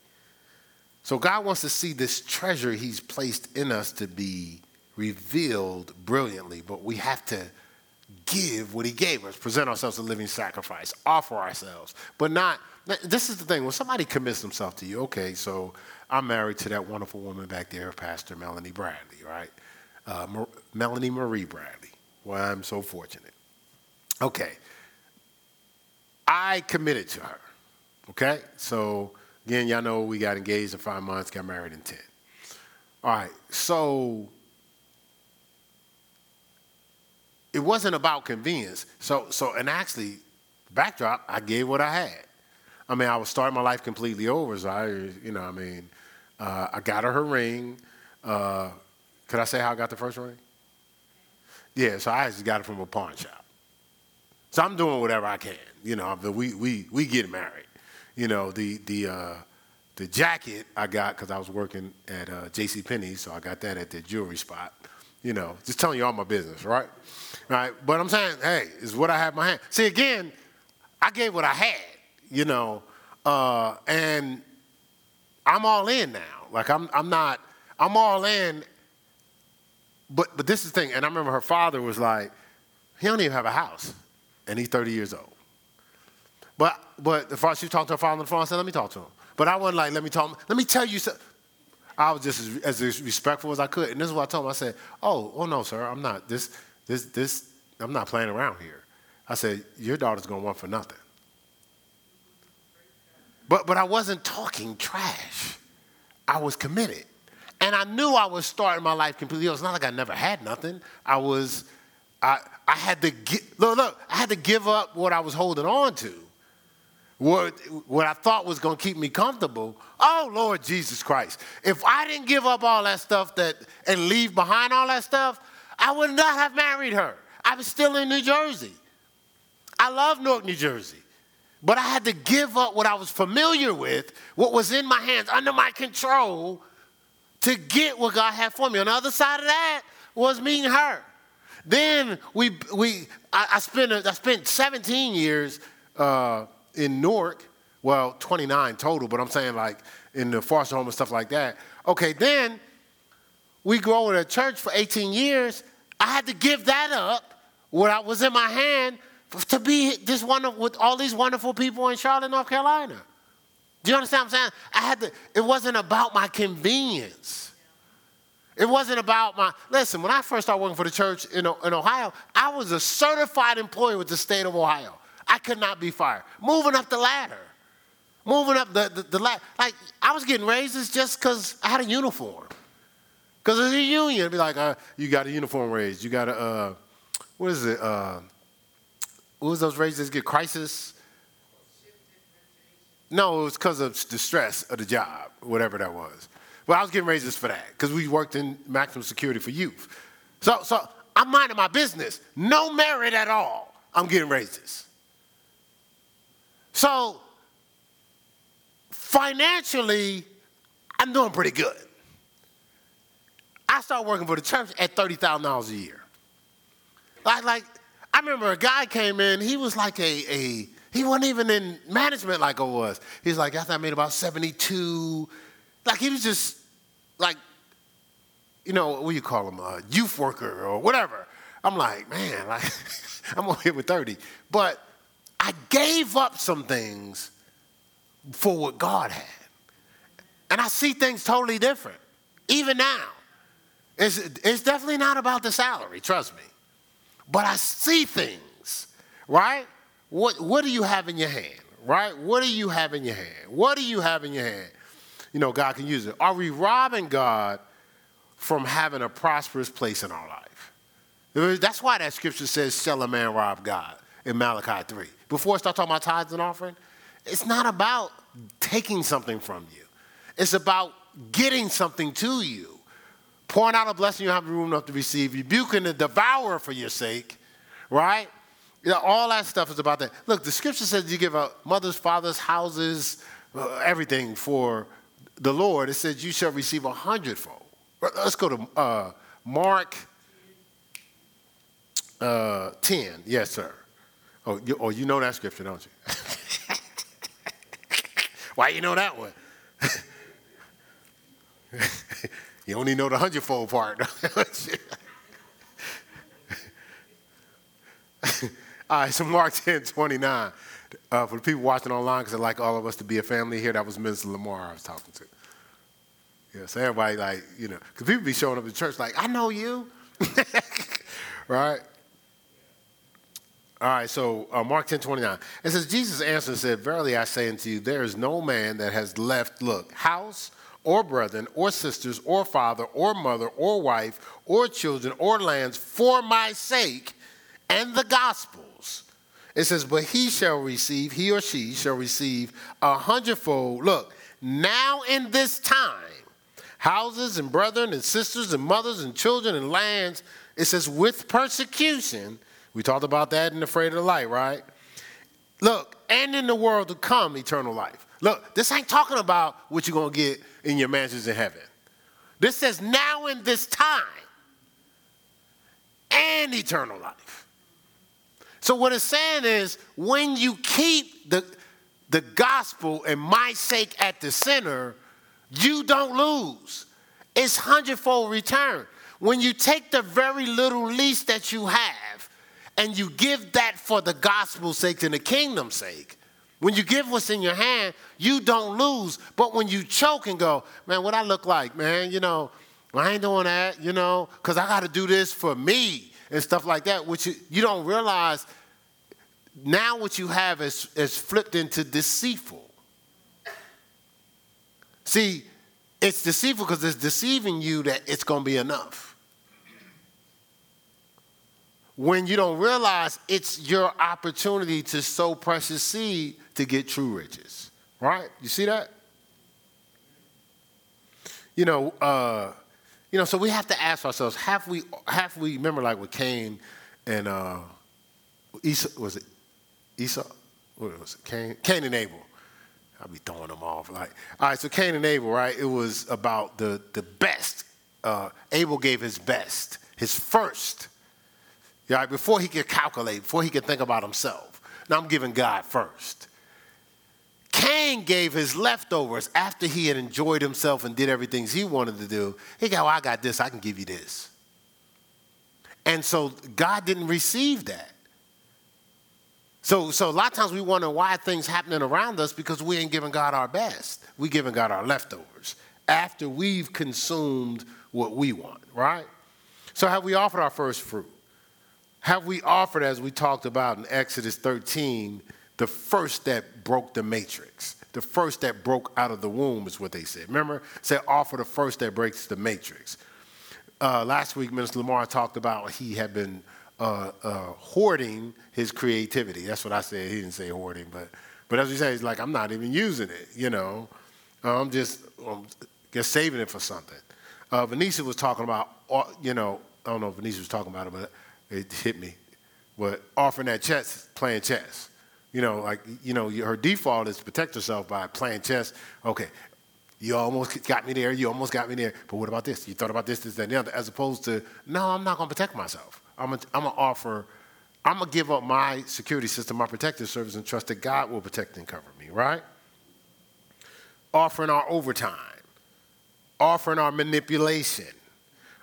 So, God wants to see this treasure He's placed in us to be revealed brilliantly, but we have to give what He gave us, present ourselves a living sacrifice, offer ourselves, but not. This is the thing when somebody commits themselves to you, okay, so I'm married to that wonderful woman back there, Pastor Melanie Bradley, right? Uh, Melanie Marie Bradley. Well, I'm so fortunate. Okay. I committed to her. Okay? So, again, y'all know we got engaged in five months, got married in 10. All right. So, it wasn't about convenience. So, so, and actually, backdrop, I gave what I had. I mean, I was starting my life completely over. So I, you know, I mean, uh, I got her her ring. Uh, could I say how I got the first ring? Yeah, so I just got it from a pawn shop. So I'm doing whatever I can. You know, we we we get married. You know, the the uh, the jacket I got because I was working at uh, J.C. Penney, so I got that at the jewelry spot. You know, just telling you all my business, right? Right. But I'm saying, hey, is what I have my hand. See, again, I gave what I had. You know, uh, and I'm all in now. Like I'm I'm not. I'm all in. But but this is the thing, and I remember her father was like, he don't even have a house and he's 30 years old. But but the father, she talked to her father on the phone. I said, "Let me talk to him." But I wasn't like, "Let me talk." Let me tell you something. I was just as, as respectful as I could, and this is what I told him. I said, "Oh, oh no, sir, I'm not this this this. I'm not playing around here." I said, "Your daughter's gonna want for nothing." But but I wasn't talking trash. I was committed, and I knew I was starting my life completely. It's not like I never had nothing. I was I, I had to look, look, I had to give up what I was holding on to. What, what I thought was going to keep me comfortable. Oh, Lord Jesus Christ. If I didn't give up all that stuff that and leave behind all that stuff, I would not have married her. I was still in New Jersey. I love Newark, New Jersey. But I had to give up what I was familiar with, what was in my hands, under my control, to get what God had for me. On the other side of that was meeting her. Then we, we I, I spent, I spent 17 years uh, in Newark, well, 29 total, but I'm saying like in the foster home and stuff like that. Okay, then we grow in a church for 18 years. I had to give that up, what I was in my hand, to be this one with all these wonderful people in Charlotte, North Carolina. Do you understand what I'm saying? I had to, it wasn't about my convenience. It wasn't about my, listen, when I first started working for the church in, in Ohio, I was a certified employee with the state of Ohio. I could not be fired. Moving up the ladder. Moving up the, the, the ladder. Like, I was getting raises just because I had a uniform. Because it's a union. It'd be like, uh, you got a uniform raise. You got a, uh, what is it? Uh, what was those raises get? Crisis? No, it was because of the stress of the job, whatever that was. Well, I was getting raises for that because we worked in maximum security for youth. So, so I'm minding my business. No merit at all. I'm getting raises. So financially, I'm doing pretty good. I started working for the church at $30,000 a year. Like, like, I remember a guy came in, he was like a, a he wasn't even in management like I was. He's like, I thought I made about 72 like he was just like, you know, what do you call him, a youth worker or whatever. I'm like, man, like *laughs* I'm only here with 30. But I gave up some things for what God had. And I see things totally different, even now. It's, it's definitely not about the salary, trust me. but I see things, right? What, what do you have in your hand, right? What do you have in your hand? What do you have in your hand? You know, God can use it. Are we robbing God from having a prosperous place in our life? That's why that scripture says, shall a man rob God in Malachi 3. Before I start talking about tithes and offering, it's not about taking something from you. It's about getting something to you. Pouring out a blessing you have room enough to receive, rebuking the devourer for your sake, right? You know, all that stuff is about that. Look, the scripture says you give out mothers, fathers, houses, uh, everything for the Lord. It says you shall receive a hundredfold. Let's go to uh, Mark uh, 10. Yes, sir. Oh you, oh, you know that scripture, don't you? *laughs* Why you know that one? *laughs* you only know the hundredfold part. *laughs* all right, so Mark 10, 29. Uh, for the people watching online, because I'd like all of us to be a family here, that was Minister Lamar I was talking to. Yeah, so everybody like, you know, because people be showing up to church like, I know you. *laughs* right? All right, so uh, Mark 10 29. It says, Jesus answered and said, Verily I say unto you, there is no man that has left, look, house or brethren or sisters or father or mother or wife or children or lands for my sake and the gospels. It says, But he shall receive, he or she shall receive a hundredfold. Look, now in this time, houses and brethren and sisters and mothers and children and lands, it says, with persecution we talked about that in the Afraid of the Light, right? Look, and in the world to come, eternal life. Look, this ain't talking about what you're going to get in your mansions in heaven. This says now in this time and eternal life. So, what it's saying is when you keep the, the gospel and my sake at the center, you don't lose. It's hundredfold return. When you take the very little least that you have and you give that for the gospel's sake and the kingdom's sake, when you give what's in your hand, you don't lose. But when you choke and go, man, what I look like, man, you know, I ain't doing that, you know, because I got to do this for me and stuff like that, which you, don't realize now what you have is, is flipped into deceitful. See, it's deceitful because it's deceiving you that it's going to be enough when you don't realize it's your opportunity to sow precious seed to get true riches. Right? You see that? You know, uh, you know, so we have to ask ourselves, have we have we remember like with Cain and uh Esau was it Esau? What was it? Cain Cain and Abel. I'll be throwing them off. Like, all right, so Cain and Abel, right? It was about the the best. Uh, Abel gave his best, his first yeah, before he could calculate, before he could think about himself. Now I'm giving God first. Cain gave his leftovers after he had enjoyed himself and did everything he wanted to do. He go, well, I got this, I can give you this. And so God didn't receive that. So, so a lot of times we wonder why things happening around us because we ain't giving God our best. We giving God our leftovers after we've consumed what we want, right? So have we offered our first fruit? have we offered, as we talked about in Exodus 13, the first that broke the matrix? The first that broke out of the womb is what they said. Remember, said offer the first that breaks the matrix. Uh, last week, Minister Lamar talked about he had been uh, uh, hoarding his creativity. That's what I said. He didn't say hoarding, but but as he said, he's like, I'm not even using it. You know, I'm just um, just saving it for something. Uh, Vanessa was talking about, uh, you know, I don't know if Vanessa was talking about it, but it hit me. But offering that chess, playing chess. You know, like, you know, her default is to protect herself by playing chess. Okay, you almost got me there, you almost got me there, but what about this? You thought about this, this, that, and the other, as opposed to, no, I'm not gonna protect myself. I'm gonna, I'm gonna offer, I'm gonna give up my security system, my protective service, and trust that God will protect and cover me, right? Offering our overtime, offering our manipulation,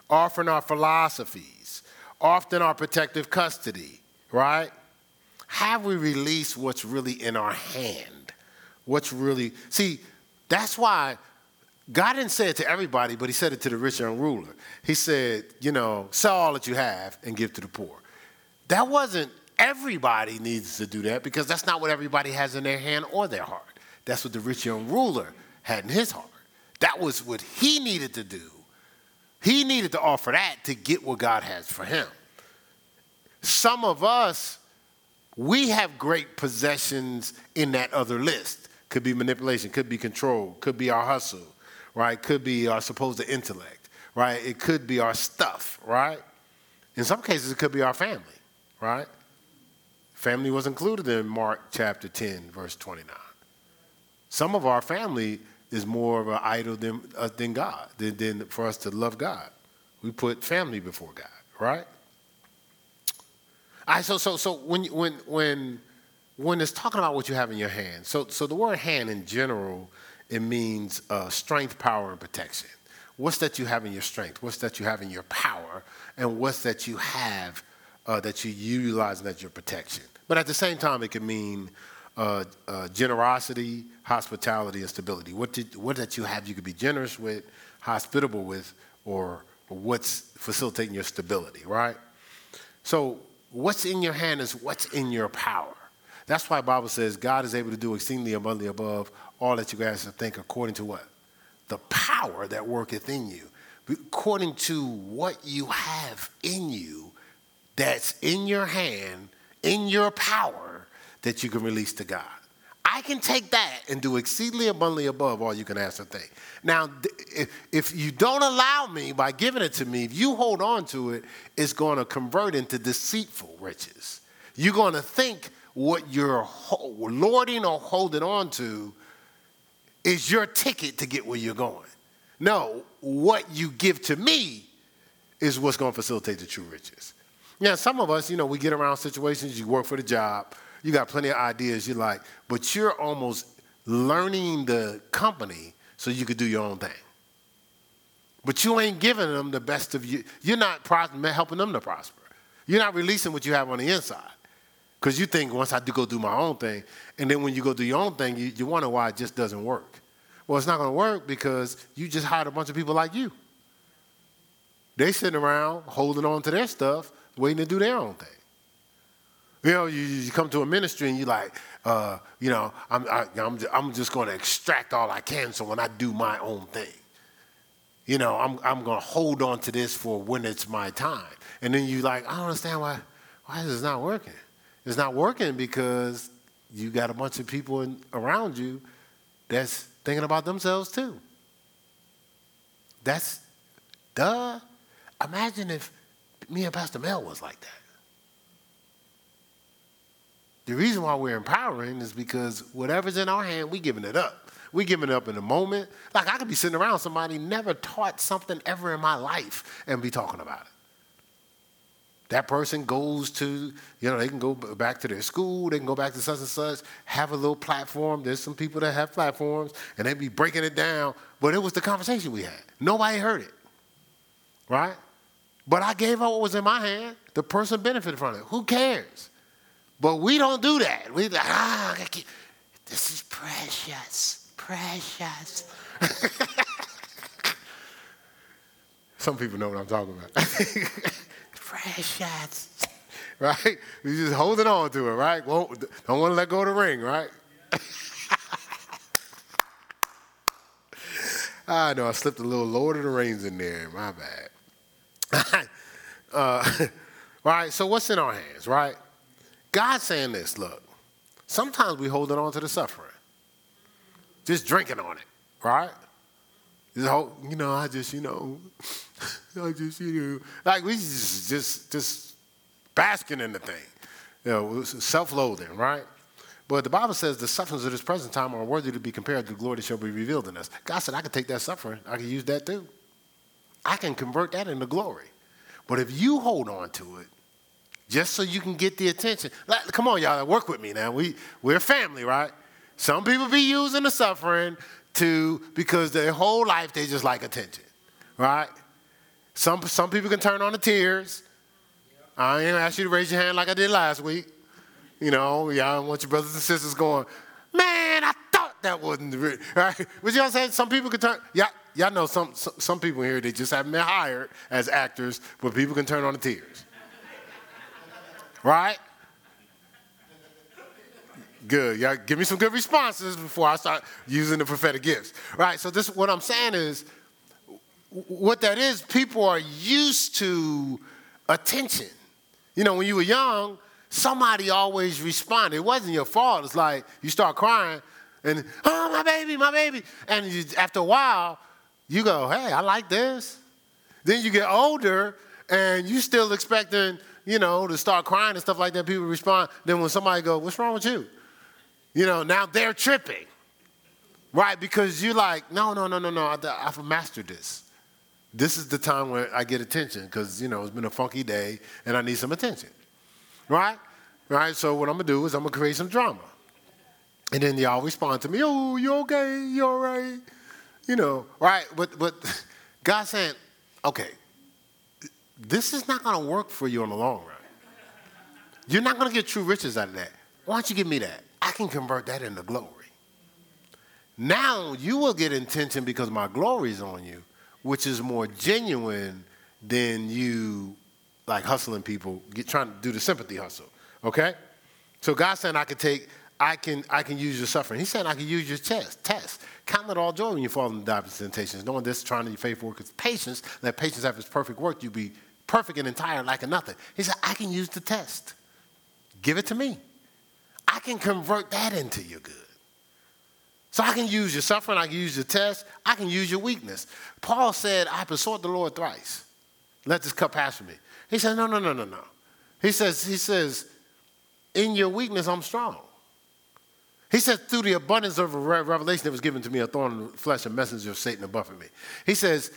offering our philosophies, often our protective custody, right? Have we released what's really in our hand? What's really, see, that's why God didn't say it to everybody, but He said it to the rich young ruler. He said, you know, sell all that you have and give to the poor. That wasn't everybody needs to do that because that's not what everybody has in their hand or their heart. That's what the rich young ruler had in his heart. That was what he needed to do. He needed to offer that to get what God has for him. Some of us, we have great possessions in that other list. Could be manipulation, could be control, could be our hustle, right? Could be our supposed intellect, right? It could be our stuff, right? In some cases, it could be our family, right? Family was included in Mark chapter 10, verse 29. Some of our family is more of an idol than, uh, than God, than, than for us to love God. We put family before God, right? So so so when when when when it's talking about what you have in your hand, so so the word hand in general, it means uh, strength, power, and protection. What's that you have in your strength? What's that you have in your power? And what's that you have uh, that you utilize that's your protection? But at the same time, it can mean uh, uh, generosity, hospitality, and stability. What, did, what that you have you could be generous with, hospitable with, or what's facilitating your stability, right? So what's in your hand is what's in your power. That's why Bible says God is able to do exceedingly abundantly above all that you guys think according to what? The power that worketh in you. According to what you have in you that's in your hand, in your power, that you can release to God. I can take that and do exceedingly abundantly above all you can ask or think. Now, if you don't allow me by giving it to me, if you hold on to it, it's going to convert into deceitful riches. You're going to think what you're lording or holding on to is your ticket to get where you're going. No, what you give to me is what's going to facilitate the true riches. Now, some of us, you know, we get around situations, you work for the job, you got plenty of ideas you like, but you're almost learning the company so you could do your own thing. But you ain't giving them the best of you. You're not helping them to prosper. You're not releasing what you have on the inside. Because you think once I do go do my own thing, and then when you go do your own thing, you, you wonder why it just doesn't work. Well, it's not going to work because you just hired a bunch of people like you. They sitting around holding on to their stuff, waiting to do their own thing. You know, you, you come to a ministry and you're like, uh, you know, I'm, I, am i I'm just going to extract all I can so when I do my own thing, you know, I'm, I'm going to hold on to this for when it's my time. And then you're like, I don't understand why, why is this not working? It's not working because you got a bunch of people in, around you that's thinking about themselves too. That's, duh. Imagine if me and Pastor Mel was like that. The reason why we're empowering is because whatever's in our hand, we're giving it up. We're giving it up in a moment. Like I could be sitting around somebody never taught something ever in my life and be talking about it. That person goes to, you know, they can go back to their school, they can go back to such and such, have a little platform. There's some people that have platforms and they be breaking it down. But it was the conversation we had. Nobody heard it. Right? But I gave out what was in my hand. The person benefited from it. Who cares? But we don't do that. We like, ah, this is precious, precious. *laughs* Some people know what I'm talking about. *laughs* precious. Right? We just holding on to it, right? Won't, don't want to let go of the ring, right? *laughs* I know I slipped a little Lord of the Rings in there. My bad. uh, right? So what's in our hands, right? God's saying this look, sometimes we holding on to the suffering, just drinking on it, right? You know, I just, you know, *laughs* I just, you know, like we just, just, just basking in the thing, you know, self-loathing, right? But the Bible says the sufferings of this present time are worthy to be compared to the glory that shall be revealed in us. God said, I can take that suffering, I can use that too. I can convert that into glory. But if you hold on to it, just so you can get the attention. Like, come on, y'all, work with me now. We, we're family, right? Some people be using the suffering to, because their whole life they just like attention, right? Some, some people can turn on the tears. I ain't ask you to raise your hand like I did last week. You know, y'all want your brothers and sisters going, man, I thought that wasn't real, *laughs* right? But I'm saying? Some people can turn, y'all, y'all know some, some, some people here, they just haven't been hired as actors, but people can turn on the tears. Right? Good. Y'all give me some good responses before I start using the prophetic gifts. Right? So this what I'm saying is what that is, people are used to attention. You know, when you were young, somebody always responded. It wasn't your fault. It's like you start crying and, oh, my baby, my baby. And you, after a while, you go, hey, I like this. Then you get older and you still expecting, you know, to start crying and stuff like that. People respond. Then when somebody go, what's wrong with you? You know, now they're tripping, right? Because you're like, no, no, no, no, no, I've mastered this. This is the time where I get attention because, you know, it's been a funky day and I need some attention, right? Right? So what I'm going to do is I'm going to create some drama. And then y'all respond to me, oh, you okay? You all right? You know, right? But, but *laughs* God's saying, okay, this is not going to work for you in the long run. You're not going to get true riches out of that. Why don't you give me that? I can convert that into glory. Now you will get intention because my glory is on you, which is more genuine than you like hustling people, get, trying to do the sympathy hustle. Okay? So God's saying I could take, I can, I can use your suffering. He's saying I can use your test. Test. Count it all joy when you fall into diverse temptations, knowing this, trying to be faithful work is patience. Let patience have its perfect work. You be perfect and entire a nothing. He said, I can use the test. Give it to me. I can convert that into your good. So I can use your suffering, I can use your test, I can use your weakness. Paul said, I besought the Lord thrice. Let this cup pass from me. He said, No, no, no, no, no. He says, he says, in your weakness, I'm strong. He said, through the abundance of revelation that was given to me, a thorn in the flesh, a messenger of Satan to buffet me. He says,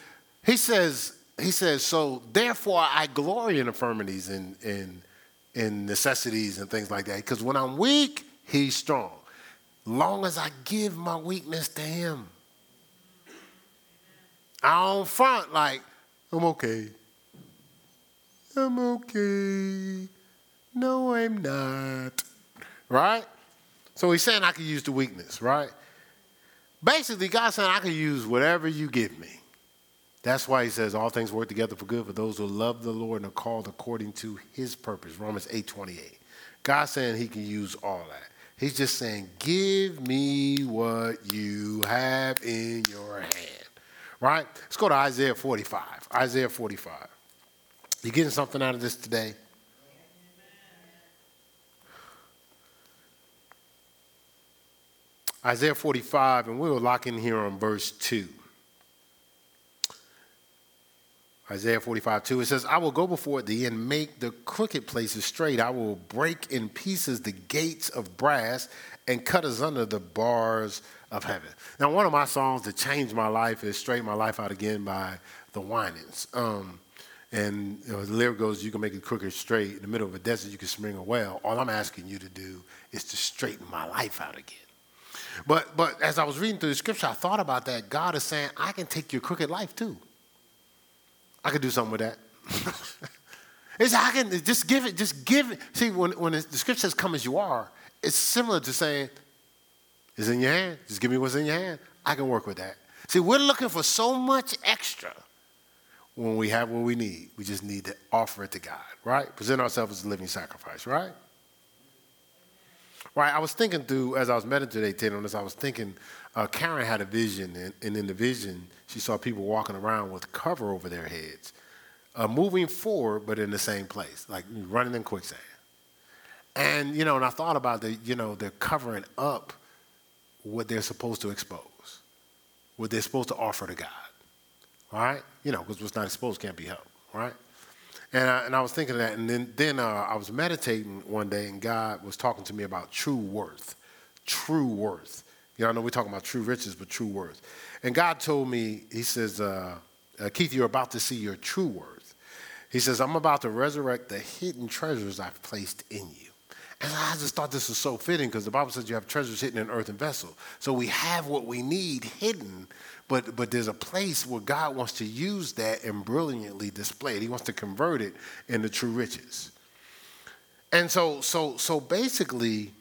he says, he says, so therefore I glory in infirmities and in, in necessities and things like that. Because when I'm weak, he's strong. Long as I give my weakness to him. I don't front like, I'm okay. I'm okay. No, I'm not. Right? So he's saying I can use the weakness, right? Basically, God's saying I can use whatever you give me. That's why he says all things work together for good for those who love the Lord and are called according to his purpose. Romans 8 28. God's saying he can use all that. He's just saying, give me what you have in your hand. Right? Let's go to Isaiah 45. Isaiah 45. You getting something out of this today? Isaiah 45, and we'll lock in here on verse 2. Isaiah 45, 2, it says, I will go before thee and make the crooked places straight. I will break in pieces the gates of brass and cut asunder the bars of heaven. Now, one of my songs that changed my life is Straighten My Life Out Again by the Winans. Um, and you know, the lyric goes, You can make it crooked straight. In the middle of a desert, you can spring a well. All I'm asking you to do is to straighten my life out again. But, but as I was reading through the scripture, I thought about that. God is saying, I can take your crooked life too. I could do something with that. *laughs* it's I can just give it, just give it. See, when, when the scripture says come as you are, it's similar to saying, it's in your hand. Just give me what's in your hand. I can work with that. See, we're looking for so much extra when we have what we need. We just need to offer it to God, right? Present ourselves as a living sacrifice, right? Right. I was thinking through, as I was meditating today on this, I was thinking uh, Karen had a vision, and, and, in the vision, she saw people walking around with cover over their heads, uh, moving forward, but in the same place, like running in quicksand. And, you know, and I thought about the, you know, they're covering up what they're supposed to expose, what they're supposed to offer to God, right? You know, because what's not exposed can't be helped, right? And I, and I was thinking of that, and then, then uh, I was meditating one day, and God was talking to me about true worth. True worth. You know, I know we're talking about true riches, but true worth. And God told me, He says, uh, uh, Keith, you're about to see your true worth. He says, I'm about to resurrect the hidden treasures I've placed in you. And I just thought this was so fitting because the Bible says you have treasures hidden in earthen vessel. So we have what we need hidden but, but there's a place where God wants to use that and brilliantly display it. He wants to convert it into true riches. And so, so, so basically,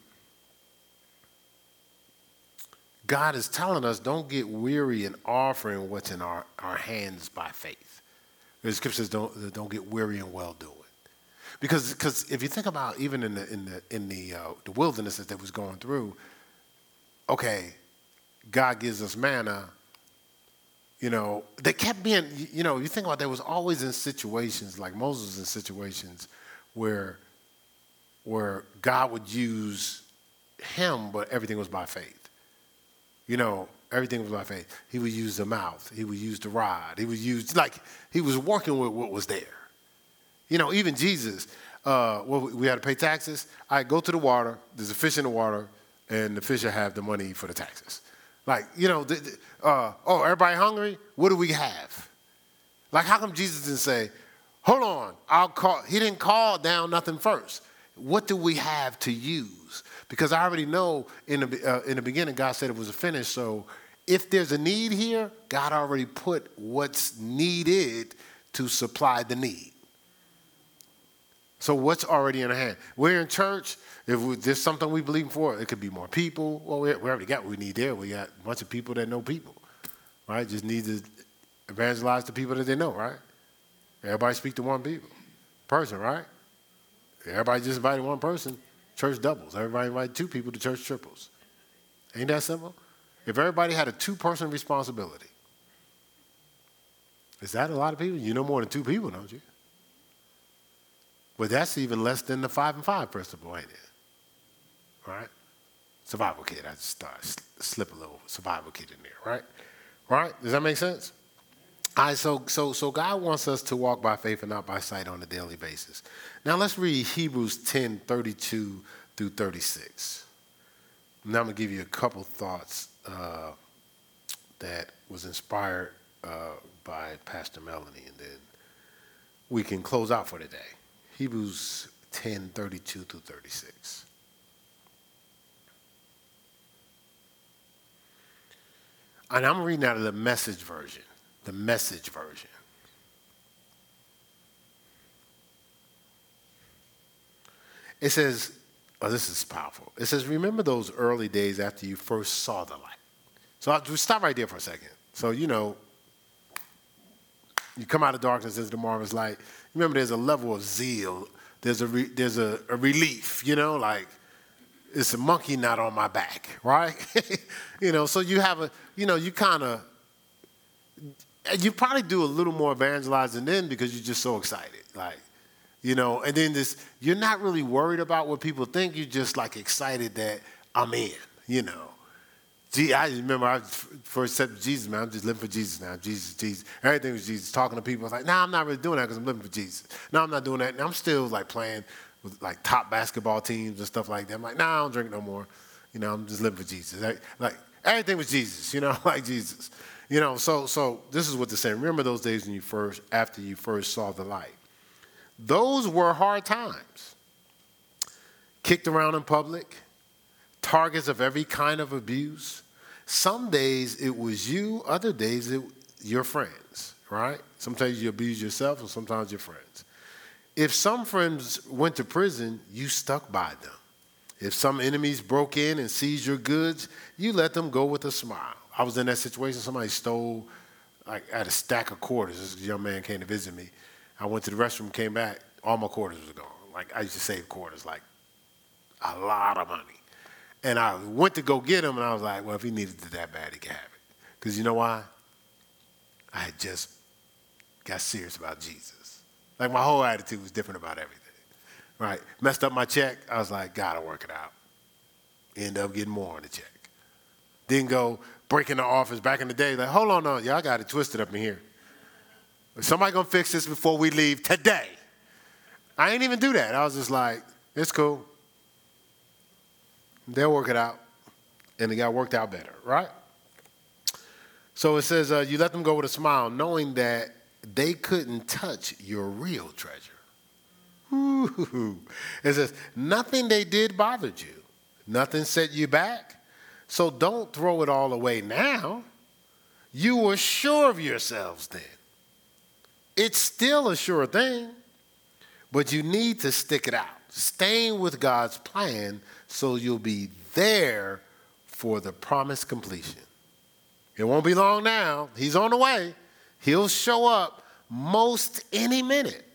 God is telling us don't get weary in offering what's in our, our hands by faith. The scripture says don't, don't get weary in well doing. Because because if you think about even in the in the in the uh, the wilderness that they was going through, okay, God gives us manna. You know, they kept being. You know, you think about there was always in situations like Moses in situations where where God would use him, but everything was by faith. You know, everything was by faith. He would use the mouth. He would use the rod. He would use like he was working with what was there. You know, even Jesus, uh, well, we had to pay taxes. I go to the water. There's a fish in the water, and the fish have the money for the taxes. Like, you know, the, the, uh, oh, everybody hungry? What do we have? Like, how come Jesus didn't say, hold on, I'll call? He didn't call down nothing first. What do we have to use? Because I already know in the, uh, in the beginning, God said it was a finish. So if there's a need here, God already put what's needed to supply the need. So what's already in our hand? We're in church. If we, there's something we believe for, it could be more people. Well, we, we already got what we need there. We got a bunch of people that know people, right? Just need to evangelize the people that they know, right? Everybody speak to one people, person, right? Everybody just invited one person, church doubles. Everybody invited two people, the church triples. Ain't that simple? If everybody had a two-person responsibility, is that a lot of people? You know more than two people, don't you? But that's even less than the five and five principle, ain't it? Right? Survival kit. I just start slip a little survival kit in there, right? Right? Does that make sense? All right, so so so God wants us to walk by faith and not by sight on a daily basis. Now let's read Hebrews 10, 32 through 36. Now I'm gonna give you a couple thoughts uh, that was inspired uh, by Pastor Melanie, and then we can close out for today. Hebrews 10 32 through 36. And I'm reading out of the message version. The message version. It says, oh, this is powerful. It says, remember those early days after you first saw the light. So I'll just stop right there for a second. So, you know, you come out of darkness into the marvelous light. Remember, there's a level of zeal. There's a re, there's a, a, relief. You know, like it's a monkey not on my back, *laughs* right? *laughs* you know, so you have a you know you kind of you probably do a little more evangelizing then because you're just so excited, like you know. And then this, you're not really worried about what people think. You're just like excited that I'm in, you know. Gee, I remember I first accepted Jesus, man. I'm just living for Jesus now. Jesus, Jesus. Everything was Jesus. Talking to people, I was like, nah, I'm not really doing that because I'm living for Jesus. No, I'm not doing that. And I'm still like playing with like top basketball teams and stuff like that. I'm like, nah, I don't drink no more. You know, I'm just living for Jesus. Like, like everything was Jesus, you know, *laughs* like Jesus. You know, so so this is what they're saying. Remember those days when you first, after you first saw the light. Those were hard times. Kicked around in public, targets of every kind of abuse some days it was you, other days it your friends, right? Sometimes you abuse yourself and sometimes your friends. If some friends went to prison, you stuck by them. If some enemies broke in and seized your goods, you let them go with a smile. I was in that situation. Somebody stole, like, I had a stack of quarters. This young man came to visit me. I went to the restroom, came back, all my quarters were gone. Like, I used to save quarters, like a lot of money. And I went to go get him, and I was like, well, if he needed it that bad, he could have it. Because you know why? I had just got serious about Jesus. Like my whole attitude was different about everything. Right? Messed up my check. I was like, gotta work it out. End up getting more on the check. Didn't go break in the office back in the day. Like, hold on, no, y'all got it twisted up in here. Somebody gonna fix this before we leave today. I ain't even do that. I was just like, it's cool. They'll work it out. And it got worked out better, right? So it says, uh, you let them go with a smile, knowing that they couldn't touch your real treasure. Ooh. It says, nothing they did bothered you, nothing set you back. So don't throw it all away now. You were sure of yourselves then. It's still a sure thing, but you need to stick it out, staying with God's plan so you'll be there for the promised completion. It won't be long now. He's on the way. He'll show up most any minute.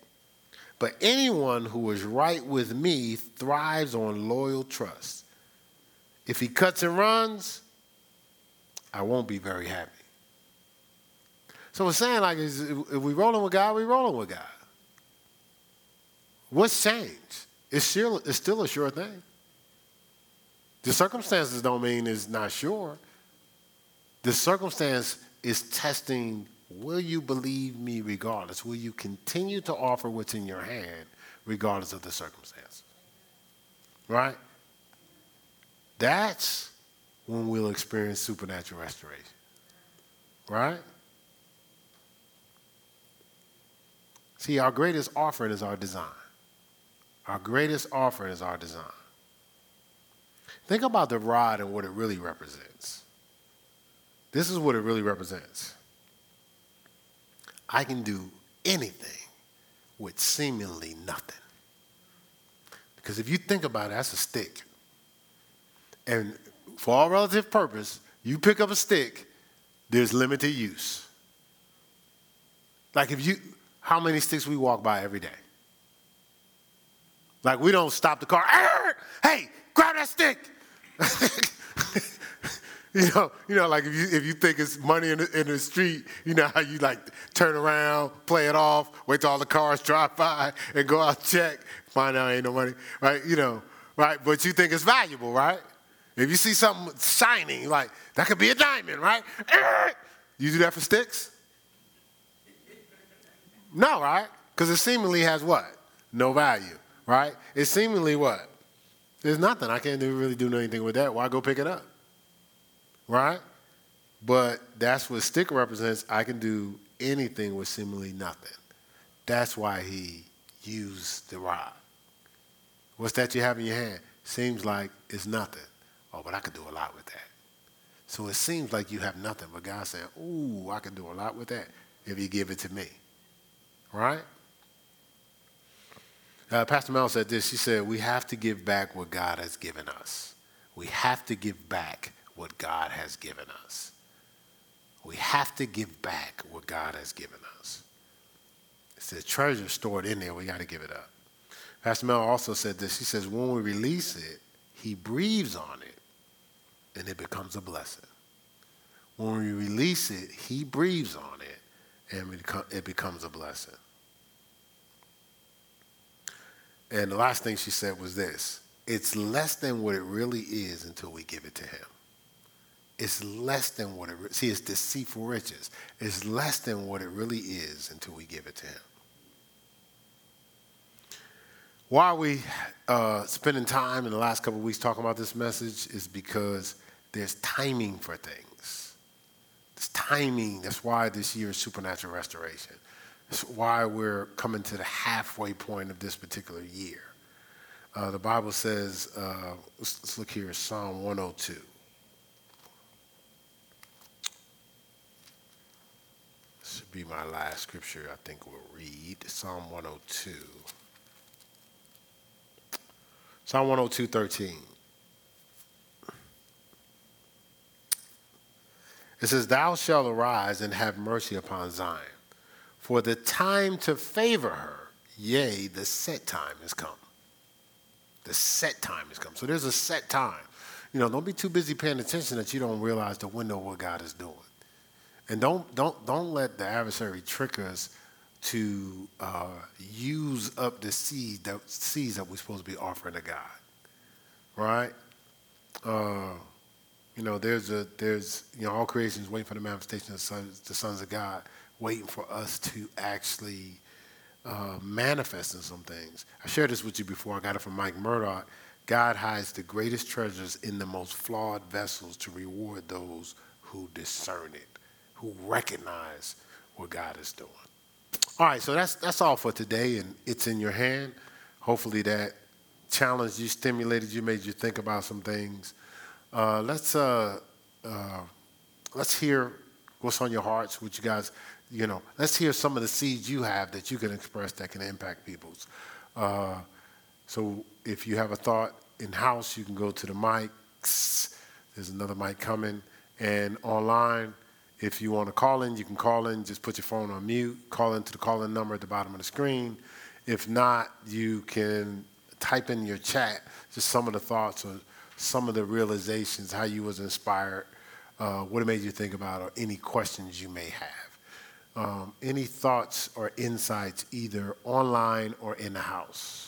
But anyone who is right with me thrives on loyal trust. If he cuts and runs, I won't be very happy. So we're saying like, if we're rolling with God, we're rolling with God. What's changed? It's still, it's still a sure thing. The circumstances don't mean it's not sure. The circumstance is testing will you believe me regardless? Will you continue to offer what's in your hand regardless of the circumstances? Right? That's when we'll experience supernatural restoration. Right? See, our greatest offering is our design. Our greatest offering is our design. Think about the rod and what it really represents. This is what it really represents. I can do anything with seemingly nothing. Because if you think about it, that's a stick. And for all relative purpose, you pick up a stick, there's limited use. Like if you, how many sticks we walk by every day? Like we don't stop the car, hey, grab that stick. *laughs* you know, you know, like if you if you think it's money in the, in the street, you know how you like turn around, play it off, wait till all the cars drive by, and go out check, find out ain't no money, right? You know, right? But you think it's valuable, right? If you see something shining, like that could be a diamond, right? Eh! You do that for sticks? No, right? Because it seemingly has what? No value, right? It seemingly what? There's nothing. I can't really do anything with that. Why go pick it up? Right? But that's what stick represents. I can do anything with seemingly nothing. That's why he used the rod. What's that you have in your hand? Seems like it's nothing. Oh, but I could do a lot with that. So it seems like you have nothing, but God's saying, Ooh, I can do a lot with that if you give it to me. Right? Uh, Pastor Mel said this. She said, We have to give back what God has given us. We have to give back what God has given us. We have to give back what God has given us. It's a treasure stored in there. We got to give it up. Pastor Mel also said this. He says, When we release it, He breathes on it and it becomes a blessing. When we release it, He breathes on it and it becomes a blessing. And the last thing she said was this it's less than what it really is until we give it to Him. It's less than what it see. It's deceitful riches. It's less than what it really is until we give it to Him. Why are we uh, spending time in the last couple of weeks talking about this message is because there's timing for things. There's timing. That's why this year is supernatural restoration. That's why we're coming to the halfway point of this particular year. Uh, the Bible says, uh, let's, let's look here, Psalm 102. This should be my last scripture I think we'll read. Psalm 102. Psalm 102, 13. It says, Thou shalt arise and have mercy upon Zion for the time to favor her, yea, the set time has come. The set time has come. So there's a set time. You know, don't be too busy paying attention that you don't realize the window of what God is doing. And don't, don't, don't let the adversary trick us to uh, use up the seed that, seeds that we're supposed to be offering to God. Right? Uh, you know, there's a there's you know all creation is waiting for the manifestation of the sons, the sons of God waiting for us to actually uh, manifest in some things. I shared this with you before. I got it from Mike Murdock. God hides the greatest treasures in the most flawed vessels to reward those who discern it, who recognize what God is doing. All right, so that's that's all for today, and it's in your hand. Hopefully that challenged you, stimulated you, made you think about some things. Uh, let's uh, uh, let's hear what's on your hearts, what you guys you know, let's hear some of the seeds you have that you can express that can impact people's. Uh, so if you have a thought in house, you can go to the mics. There's another mic coming. And online, if you want to call in, you can call in. Just put your phone on mute. Call into the call in number at the bottom of the screen. If not, you can type in your chat just some of the thoughts or some of the realizations, how you was inspired, uh, what it made you think about, or any questions you may have. Um, any thoughts or insights, either online or in the house?